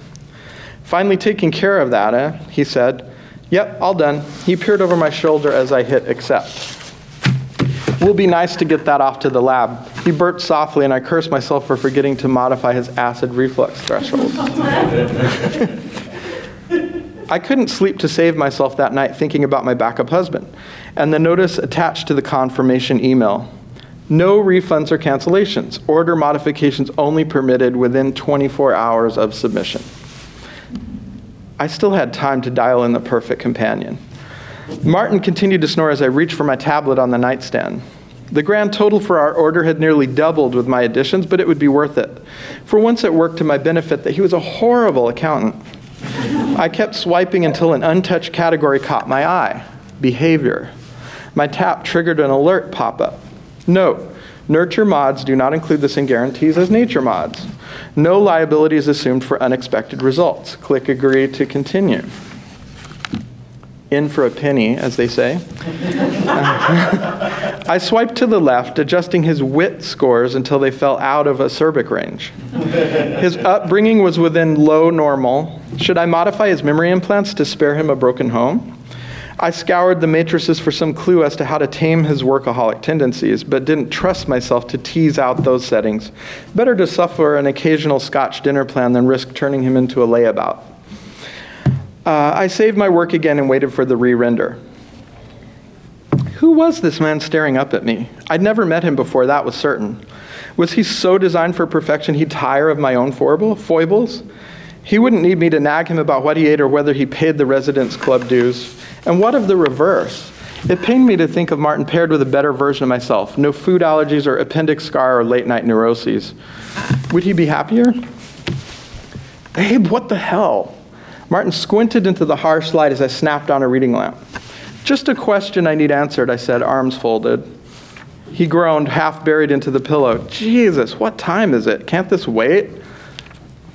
Finally, taking care of that, eh? He said. Yep, all done. He peered over my shoulder as I hit accept. Will be nice to get that off to the lab. He burped softly, and I cursed myself for forgetting to modify his acid reflux threshold. I couldn't sleep to save myself that night thinking about my backup husband and the notice attached to the confirmation email. No refunds or cancellations. Order modifications only permitted within 24 hours of submission. I still had time to dial in the perfect companion. Martin continued to snore as I reached for my tablet on the nightstand. The grand total for our order had nearly doubled with my additions, but it would be worth it. For once it worked to my benefit that he was a horrible accountant. I kept swiping until an untouched category caught my eye behavior. My tap triggered an alert pop up. Note Nurture mods do not include the same guarantees as nature mods. No liability is assumed for unexpected results. Click agree to continue in for a penny, as they say. I swiped to the left, adjusting his wit scores until they fell out of acerbic range. his upbringing was within low normal. Should I modify his memory implants to spare him a broken home? I scoured the matrices for some clue as to how to tame his workaholic tendencies, but didn't trust myself to tease out those settings. Better to suffer an occasional Scotch dinner plan than risk turning him into a layabout. Uh, I saved my work again and waited for the re render. Who was this man staring up at me? I'd never met him before, that was certain. Was he so designed for perfection he'd tire of my own foibles? He wouldn't need me to nag him about what he ate or whether he paid the residence club dues. And what of the reverse? It pained me to think of Martin paired with a better version of myself. No food allergies or appendix scar or late night neuroses. Would he be happier? Abe, what the hell? Martin squinted into the harsh light as I snapped on a reading lamp. Just a question I need answered, I said, arms folded. He groaned, half buried into the pillow. Jesus, what time is it? Can't this wait?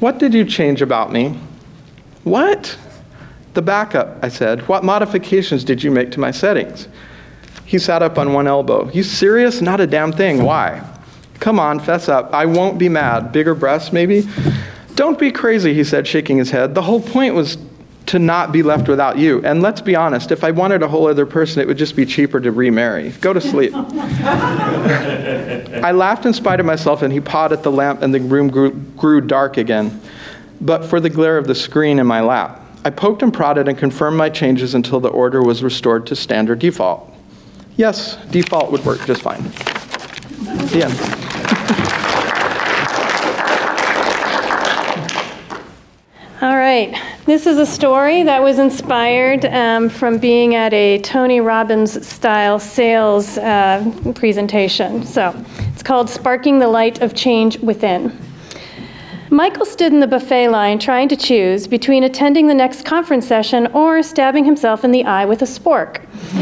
What did you change about me? What? The backup, I said. What modifications did you make to my settings? He sat up on one elbow. You serious? Not a damn thing. Why? Come on, fess up. I won't be mad. Bigger breasts, maybe? Don't be crazy, he said, shaking his head. The whole point was to not be left without you. And let's be honest, if I wanted a whole other person, it would just be cheaper to remarry. Go to sleep. I laughed in spite of myself, and he pawed at the lamp, and the room grew, grew dark again, but for the glare of the screen in my lap. I poked and prodded and confirmed my changes until the order was restored to standard default. Yes, default would work just fine. The end. right. This is a story that was inspired um, from being at a Tony Robbins style sales uh, presentation. So it's called Sparking the Light of Change Within. Michael stood in the buffet line trying to choose between attending the next conference session or stabbing himself in the eye with a spork.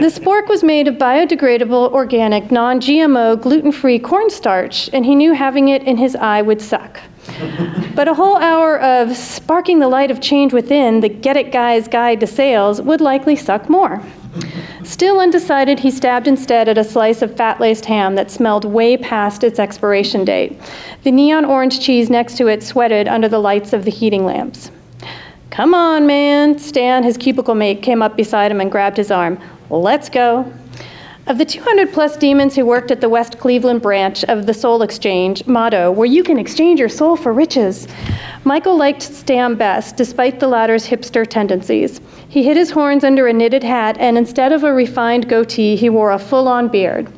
the spork was made of biodegradable, organic, non GMO, gluten free cornstarch, and he knew having it in his eye would suck. but a whole hour of sparking the light of change within, the Get It Guy's Guide to Sales, would likely suck more. Still undecided, he stabbed instead at a slice of fat laced ham that smelled way past its expiration date. The neon orange cheese next to it sweated under the lights of the heating lamps. Come on, man. Stan, his cubicle mate, came up beside him and grabbed his arm. Let's go. Of the 200 plus demons who worked at the West Cleveland branch of the Soul Exchange motto, where you can exchange your soul for riches, Michael liked Stan best, despite the latter's hipster tendencies. He hid his horns under a knitted hat, and instead of a refined goatee, he wore a full on beard,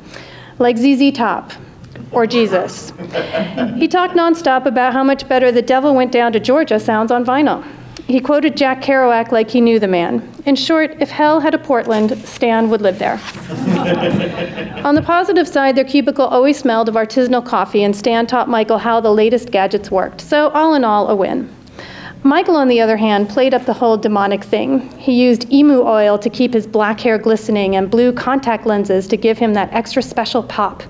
like ZZ Top or Jesus. he talked nonstop about how much better The Devil Went Down to Georgia sounds on vinyl. He quoted Jack Kerouac like he knew the man. In short, if hell had a Portland, Stan would live there. On the positive side, their cubicle always smelled of artisanal coffee, and Stan taught Michael how the latest gadgets worked. So, all in all, a win. Michael, on the other hand, played up the whole demonic thing. He used emu oil to keep his black hair glistening and blue contact lenses to give him that extra special pop.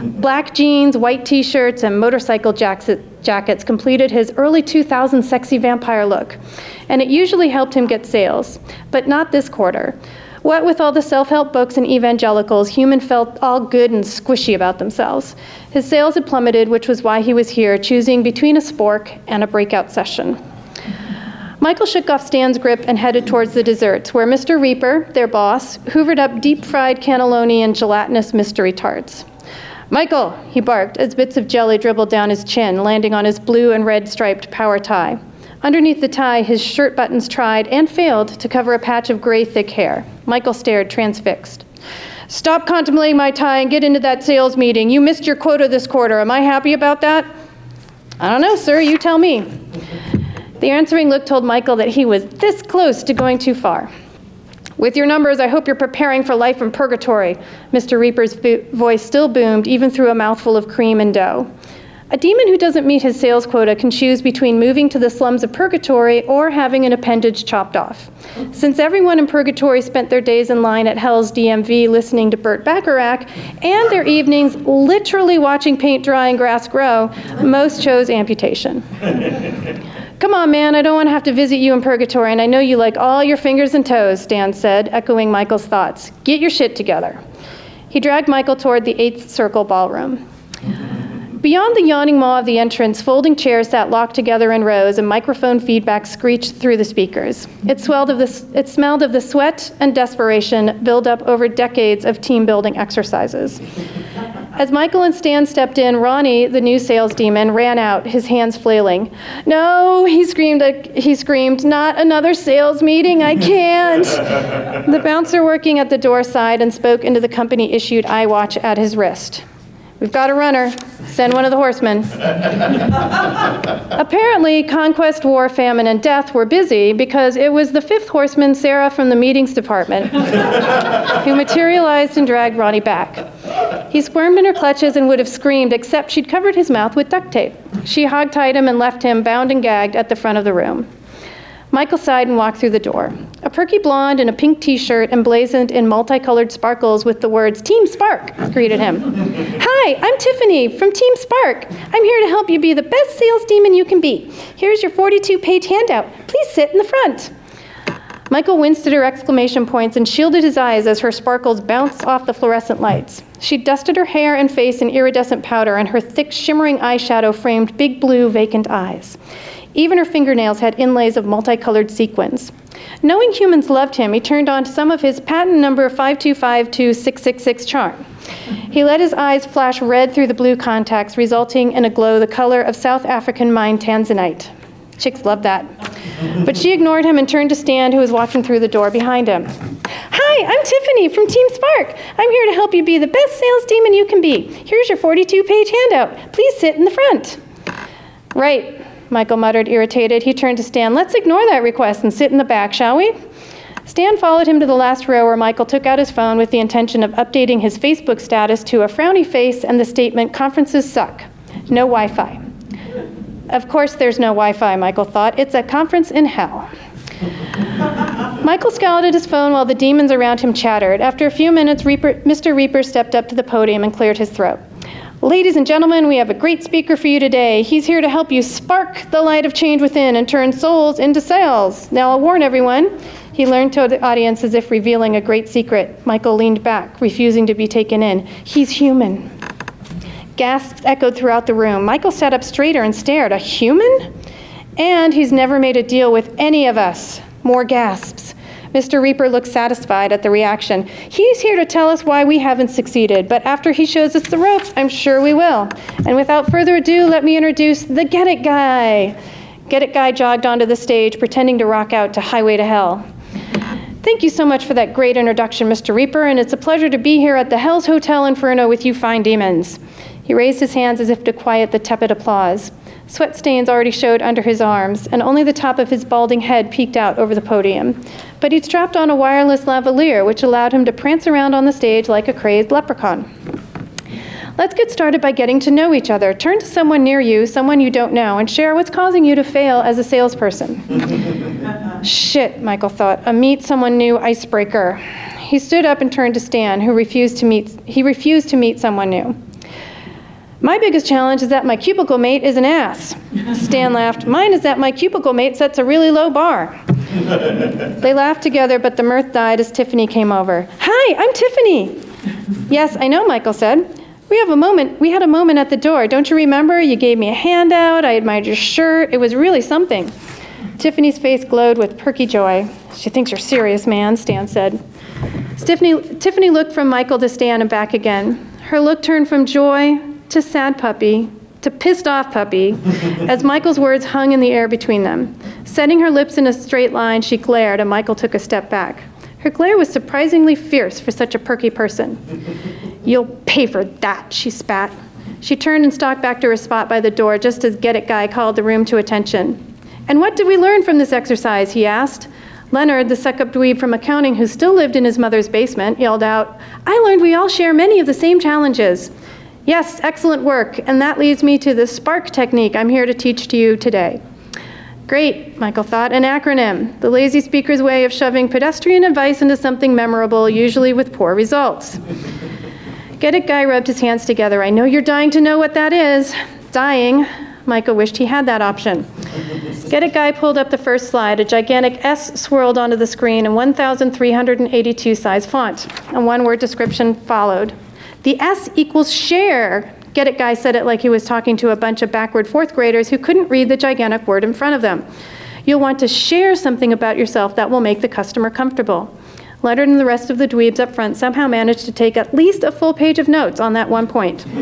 Black jeans, white t shirts, and motorcycle jackets completed his early 2000s sexy vampire look. And it usually helped him get sales, but not this quarter. What with all the self help books and evangelicals, Human felt all good and squishy about themselves. His sales had plummeted, which was why he was here, choosing between a spork and a breakout session. Michael shook off Stan's grip and headed towards the desserts, where Mr. Reaper, their boss, hoovered up deep fried cannelloni and gelatinous mystery tarts. Michael, he barked as bits of jelly dribbled down his chin, landing on his blue and red striped power tie. Underneath the tie, his shirt buttons tried and failed to cover a patch of gray, thick hair. Michael stared, transfixed. Stop contemplating my tie and get into that sales meeting. You missed your quota this quarter. Am I happy about that? I don't know, sir. You tell me. The answering look told Michael that he was this close to going too far. With your numbers, I hope you're preparing for life in purgatory. Mr. Reaper's voice still boomed, even through a mouthful of cream and dough. A demon who doesn't meet his sales quota can choose between moving to the slums of purgatory or having an appendage chopped off. Since everyone in purgatory spent their days in line at Hell's DMV listening to Burt Bacharach and their evenings literally watching paint dry and grass grow, most chose amputation. Come on, man, I don't want to have to visit you in purgatory, and I know you like all your fingers and toes, Stan said, echoing Michael's thoughts. Get your shit together. He dragged Michael toward the eighth circle ballroom. Beyond the yawning maw of the entrance, folding chairs sat locked together in rows, and microphone feedback screeched through the speakers. It, the, it smelled of the sweat and desperation built up over decades of team building exercises. As Michael and Stan stepped in, Ronnie, the new sales demon, ran out, his hands flailing. No, he screamed, uh, he screamed, not another sales meeting, I can't. the bouncer working at the door sighed and spoke into the company issued iWatch at his wrist. We've got a runner. Send one of the horsemen. Apparently, conquest, war, famine, and death were busy because it was the fifth horseman, Sarah from the meetings department, who materialized and dragged Ronnie back. He squirmed in her clutches and would have screamed, except she'd covered his mouth with duct tape. She hogtied him and left him bound and gagged at the front of the room. Michael sighed and walked through the door. A perky blonde in a pink t shirt emblazoned in multicolored sparkles with the words Team Spark greeted him. Hi, I'm Tiffany from Team Spark. I'm here to help you be the best sales demon you can be. Here's your 42 page handout. Please sit in the front. Michael winced at her exclamation points and shielded his eyes as her sparkles bounced off the fluorescent lights. She dusted her hair and face in iridescent powder, and her thick, shimmering eyeshadow framed big blue, vacant eyes. Even her fingernails had inlays of multicolored sequins. Knowing humans loved him, he turned on some of his patent number 5252666 charm. He let his eyes flash red through the blue contacts, resulting in a glow the color of South African mined tanzanite. Chicks love that. But she ignored him and turned to Stan, who was walking through the door behind him. Hi, I'm Tiffany from Team Spark. I'm here to help you be the best sales demon you can be. Here's your 42 page handout. Please sit in the front. Right, Michael muttered, irritated. He turned to Stan. Let's ignore that request and sit in the back, shall we? Stan followed him to the last row where Michael took out his phone with the intention of updating his Facebook status to a frowny face and the statement, Conferences suck. No Wi Fi. Of course, there's no Wi Fi, Michael thought. It's a conference in hell. Michael scowled at his phone while the demons around him chattered. After a few minutes, Reaper, Mr. Reaper stepped up to the podium and cleared his throat. Ladies and gentlemen, we have a great speaker for you today. He's here to help you spark the light of change within and turn souls into sales. Now, I'll warn everyone. He learned to the audience as if revealing a great secret. Michael leaned back, refusing to be taken in. He's human. Gasps echoed throughout the room. Michael sat up straighter and stared. A human? And he's never made a deal with any of us. More gasps. Mr. Reaper looked satisfied at the reaction. He's here to tell us why we haven't succeeded, but after he shows us the ropes, I'm sure we will. And without further ado, let me introduce the Get It Guy. Get It Guy jogged onto the stage, pretending to rock out to Highway to Hell. Thank you so much for that great introduction, Mr. Reaper, and it's a pleasure to be here at the Hell's Hotel Inferno with you fine demons. He raised his hands as if to quiet the tepid applause. Sweat stains already showed under his arms, and only the top of his balding head peeked out over the podium. But he'd strapped on a wireless lavalier, which allowed him to prance around on the stage like a crazed leprechaun. Let's get started by getting to know each other. Turn to someone near you, someone you don't know, and share what's causing you to fail as a salesperson. Shit, Michael thought. A meet someone new icebreaker. He stood up and turned to Stan, who refused to meet he refused to meet someone new. My biggest challenge is that my cubicle mate is an ass. Stan laughed. Mine is that my cubicle mate sets a really low bar. they laughed together, but the mirth died as Tiffany came over. Hi, I'm Tiffany. yes, I know, Michael said. We have a moment. We had a moment at the door. Don't you remember? You gave me a handout. I admired your shirt. It was really something. Tiffany's face glowed with perky joy. She thinks you're serious, man, Stan said. Tiffany, Tiffany looked from Michael to Stan and back again. Her look turned from joy to sad puppy to pissed off puppy as Michael's words hung in the air between them. Setting her lips in a straight line, she glared, and Michael took a step back. Her glare was surprisingly fierce for such a perky person. You'll pay for that, she spat. She turned and stalked back to her spot by the door just as Get It Guy called the room to attention. And what did we learn from this exercise? he asked. Leonard, the suck up dweeb from accounting who still lived in his mother's basement, yelled out, I learned we all share many of the same challenges. Yes, excellent work. And that leads me to the SPARK technique I'm here to teach to you today. Great, Michael thought, an acronym, the lazy speaker's way of shoving pedestrian advice into something memorable, usually with poor results. Get it guy rubbed his hands together. I know you're dying to know what that is. Dying. Michael wished he had that option. Get it guy pulled up the first slide. A gigantic S swirled onto the screen in 1,382 size font. A one word description followed The S equals share. Get it, guy said it like he was talking to a bunch of backward fourth graders who couldn't read the gigantic word in front of them. You'll want to share something about yourself that will make the customer comfortable. Leonard and the rest of the dweebs up front somehow managed to take at least a full page of notes on that one point.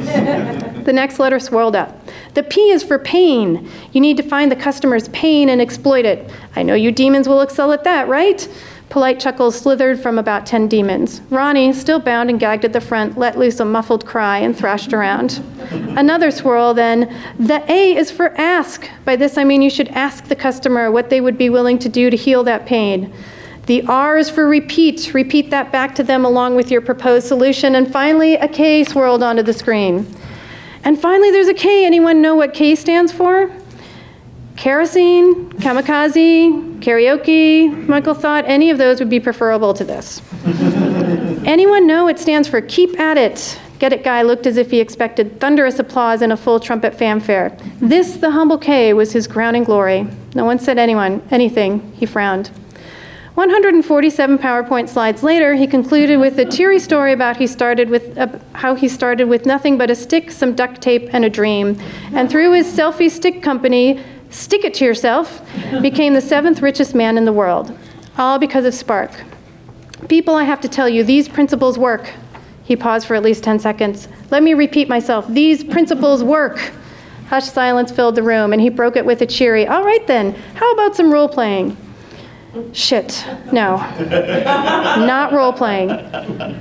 the next letter swirled up. The P is for pain. You need to find the customer's pain and exploit it. I know you demons will excel at that, right? Polite chuckles slithered from about ten demons. Ronnie, still bound and gagged at the front, let loose a muffled cry and thrashed around. Another swirl, then. The A is for ask. By this I mean you should ask the customer what they would be willing to do to heal that pain. The R is for repeat. Repeat that back to them along with your proposed solution. And finally, a K swirled onto the screen. And finally, there's a K. Anyone know what K stands for? Kerosene, kamikaze, karaoke. Michael thought any of those would be preferable to this. Anyone know it stands for keep at it? Get it guy looked as if he expected thunderous applause and a full trumpet fanfare. This, the humble K, was his crowning glory. No one said anyone, anything. He frowned. 147 PowerPoint slides later, he concluded with a teary story about he started with, uh, how he started with nothing but a stick, some duct tape, and a dream. And through his selfie stick company, Stick It to Yourself, became the seventh richest man in the world, all because of Spark. People, I have to tell you, these principles work. He paused for at least 10 seconds. Let me repeat myself. These principles work. Hushed silence filled the room, and he broke it with a cheery, All right then, how about some role playing? Shit, no. Not role playing.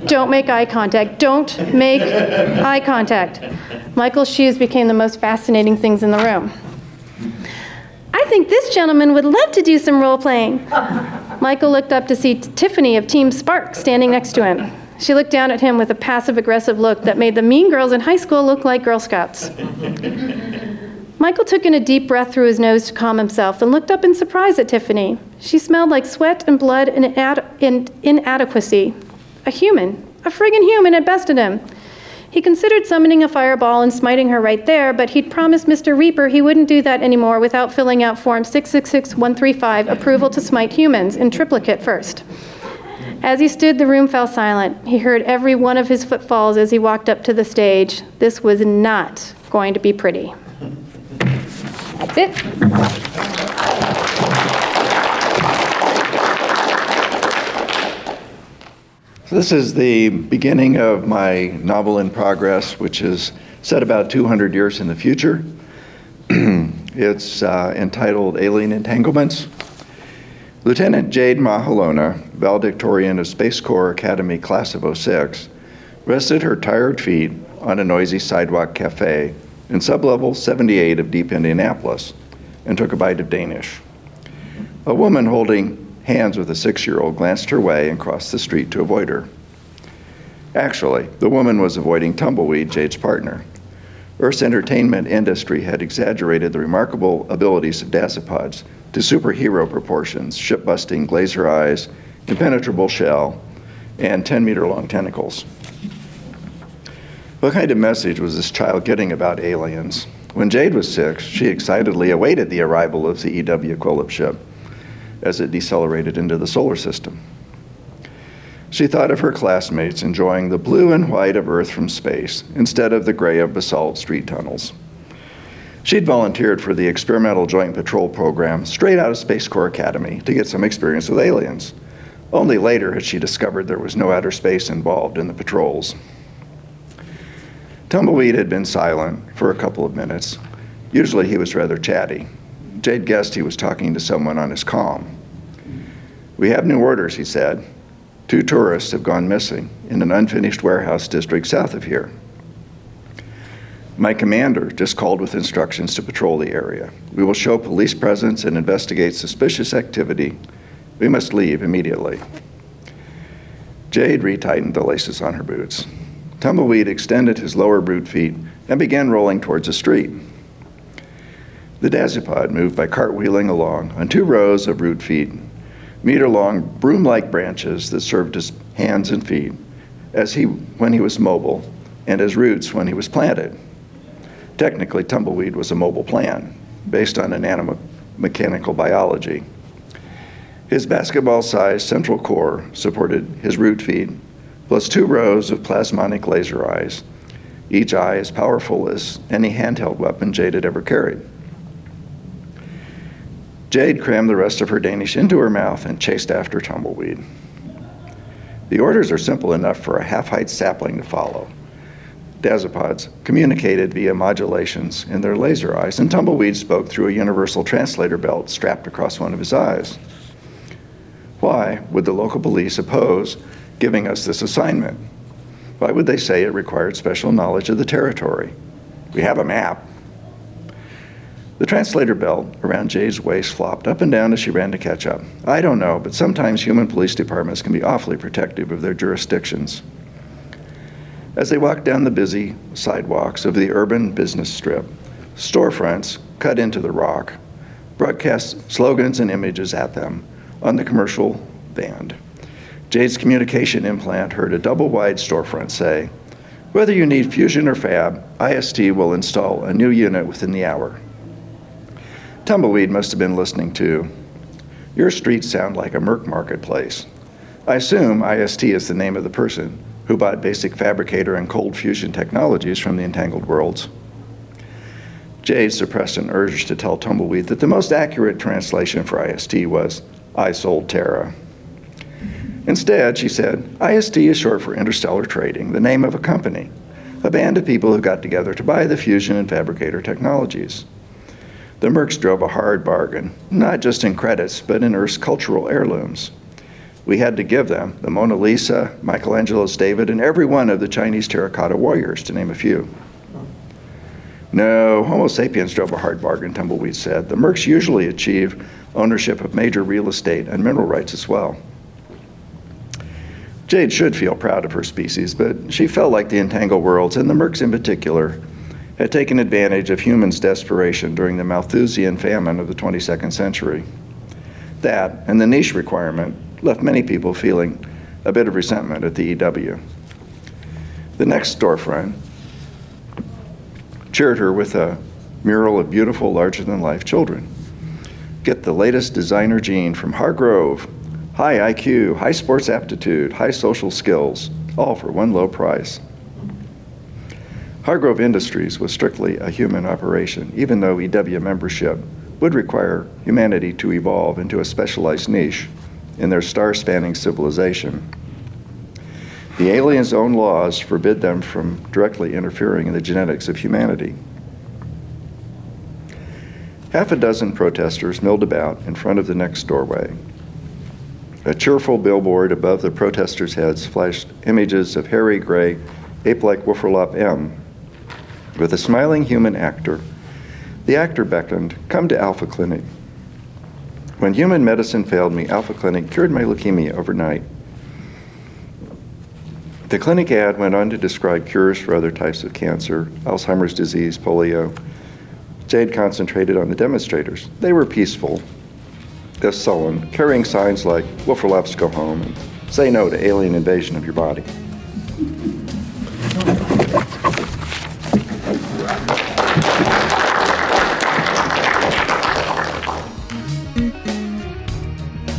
Don't make eye contact. Don't make eye contact. Michael's shoes became the most fascinating things in the room. I think this gentleman would love to do some role playing. Michael looked up to see Tiffany of Team Spark standing next to him. She looked down at him with a passive aggressive look that made the mean girls in high school look like Girl Scouts. Michael took in a deep breath through his nose to calm himself and looked up in surprise at Tiffany. She smelled like sweat and blood and inadequacy. A human, a friggin' human, had bested him. He considered summoning a fireball and smiting her right there, but he'd promised Mr. Reaper he wouldn't do that anymore without filling out Form 666135, approval to smite humans, in triplicate first. As he stood, the room fell silent. He heard every one of his footfalls as he walked up to the stage. This was not going to be pretty. That's it. This is the beginning of my novel in progress, which is set about 200 years in the future. it's uh, entitled Alien Entanglements. Lieutenant Jade Mahalona, valedictorian of Space Corps Academy Class of 06, rested her tired feet on a noisy sidewalk cafe in sublevel 78 of deep Indianapolis and took a bite of Danish. A woman holding hands with a six year old, glanced her way and crossed the street to avoid her. Actually, the woman was avoiding Tumbleweed, Jade's partner. Earth's entertainment industry had exaggerated the remarkable abilities of dasypods to superhero proportions, ship busting laser eyes, impenetrable shell, and 10 meter long tentacles. What kind of message was this child getting about aliens? When Jade was six, she excitedly awaited the arrival of the EW Quilip ship as it decelerated into the solar system. She thought of her classmates enjoying the blue and white of Earth from space instead of the gray of basalt street tunnels. She'd volunteered for the Experimental Joint Patrol Program straight out of Space Corps Academy to get some experience with aliens. Only later had she discovered there was no outer space involved in the patrols. Tumbleweed had been silent for a couple of minutes. Usually he was rather chatty. Jade guessed he was talking to someone on his comm. We have new orders, he said. Two tourists have gone missing in an unfinished warehouse district south of here. My commander just called with instructions to patrol the area. We will show police presence and investigate suspicious activity. We must leave immediately. Jade retightened the laces on her boots. Tumbleweed extended his lower boot feet and began rolling towards the street. The dasypod moved by cartwheeling along on two rows of root feet, meter long broom like branches that served as hands and feet as he, when he was mobile and as roots when he was planted. Technically, tumbleweed was a mobile plant based on nanomechanical biology. His basketball sized central core supported his root feet, plus two rows of plasmonic laser eyes, each eye as powerful as any handheld weapon Jade had ever carried. Jade crammed the rest of her Danish into her mouth and chased after Tumbleweed. The orders are simple enough for a half height sapling to follow. Dasypods communicated via modulations in their laser eyes, and Tumbleweed spoke through a universal translator belt strapped across one of his eyes. Why would the local police oppose giving us this assignment? Why would they say it required special knowledge of the territory? We have a map. The translator belt around Jade's waist flopped up and down as she ran to catch up. I don't know, but sometimes human police departments can be awfully protective of their jurisdictions. As they walked down the busy sidewalks of the urban business strip, storefronts cut into the rock broadcast slogans and images at them on the commercial band. Jade's communication implant heard a double wide storefront say, Whether you need Fusion or Fab, IST will install a new unit within the hour. Tumbleweed must have been listening to. Your streets sound like a Merc marketplace. I assume IST is the name of the person who bought basic fabricator and cold fusion technologies from the entangled worlds. Jade suppressed an urge to tell Tumbleweed that the most accurate translation for IST was, I sold Terra. Instead, she said, IST is short for Interstellar Trading, the name of a company, a band of people who got together to buy the fusion and fabricator technologies. The Mercs drove a hard bargain, not just in credits, but in Earth's cultural heirlooms. We had to give them the Mona Lisa, Michelangelo's David, and every one of the Chinese terracotta warriors, to name a few. No, Homo sapiens drove a hard bargain, Tumbleweed said. The Mercs usually achieve ownership of major real estate and mineral rights as well. Jade should feel proud of her species, but she felt like the entangled worlds, and the Mercs in particular, had taken advantage of humans' desperation during the Malthusian famine of the 22nd century. That, and the niche requirement, left many people feeling a bit of resentment at the EW. The next storefront cheered her with a mural of beautiful, larger than life children. Get the latest designer gene from Hargrove. High IQ, high sports aptitude, high social skills, all for one low price. Hargrove Industries was strictly a human operation, even though EW membership would require humanity to evolve into a specialized niche in their star spanning civilization. The aliens' own laws forbid them from directly interfering in the genetics of humanity. Half a dozen protesters milled about in front of the next doorway. A cheerful billboard above the protesters' heads flashed images of hairy gray ape like Wolfrolop M with a smiling human actor. The actor beckoned, Come to Alpha Clinic. When human medicine failed me, Alpha Clinic cured my leukemia overnight. The clinic ad went on to describe cures for other types of cancer, Alzheimer's disease, polio. Jade concentrated on the demonstrators. They were peaceful, if sullen, carrying signs like Wolfrolops go home and say no to alien invasion of your body.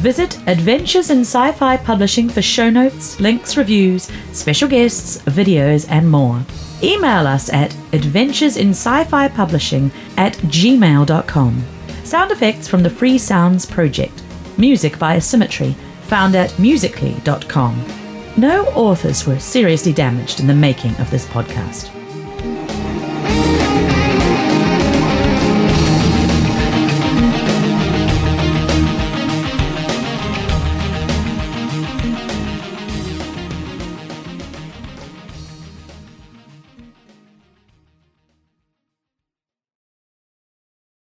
Visit Adventures in Sci Fi Publishing for show notes, links, reviews, special guests, videos, and more. Email us at adventuresinsci-fi publishing at gmail.com. Sound effects from the Free Sounds Project. Music by Asymmetry, found at musically.com. No authors were seriously damaged in the making of this podcast.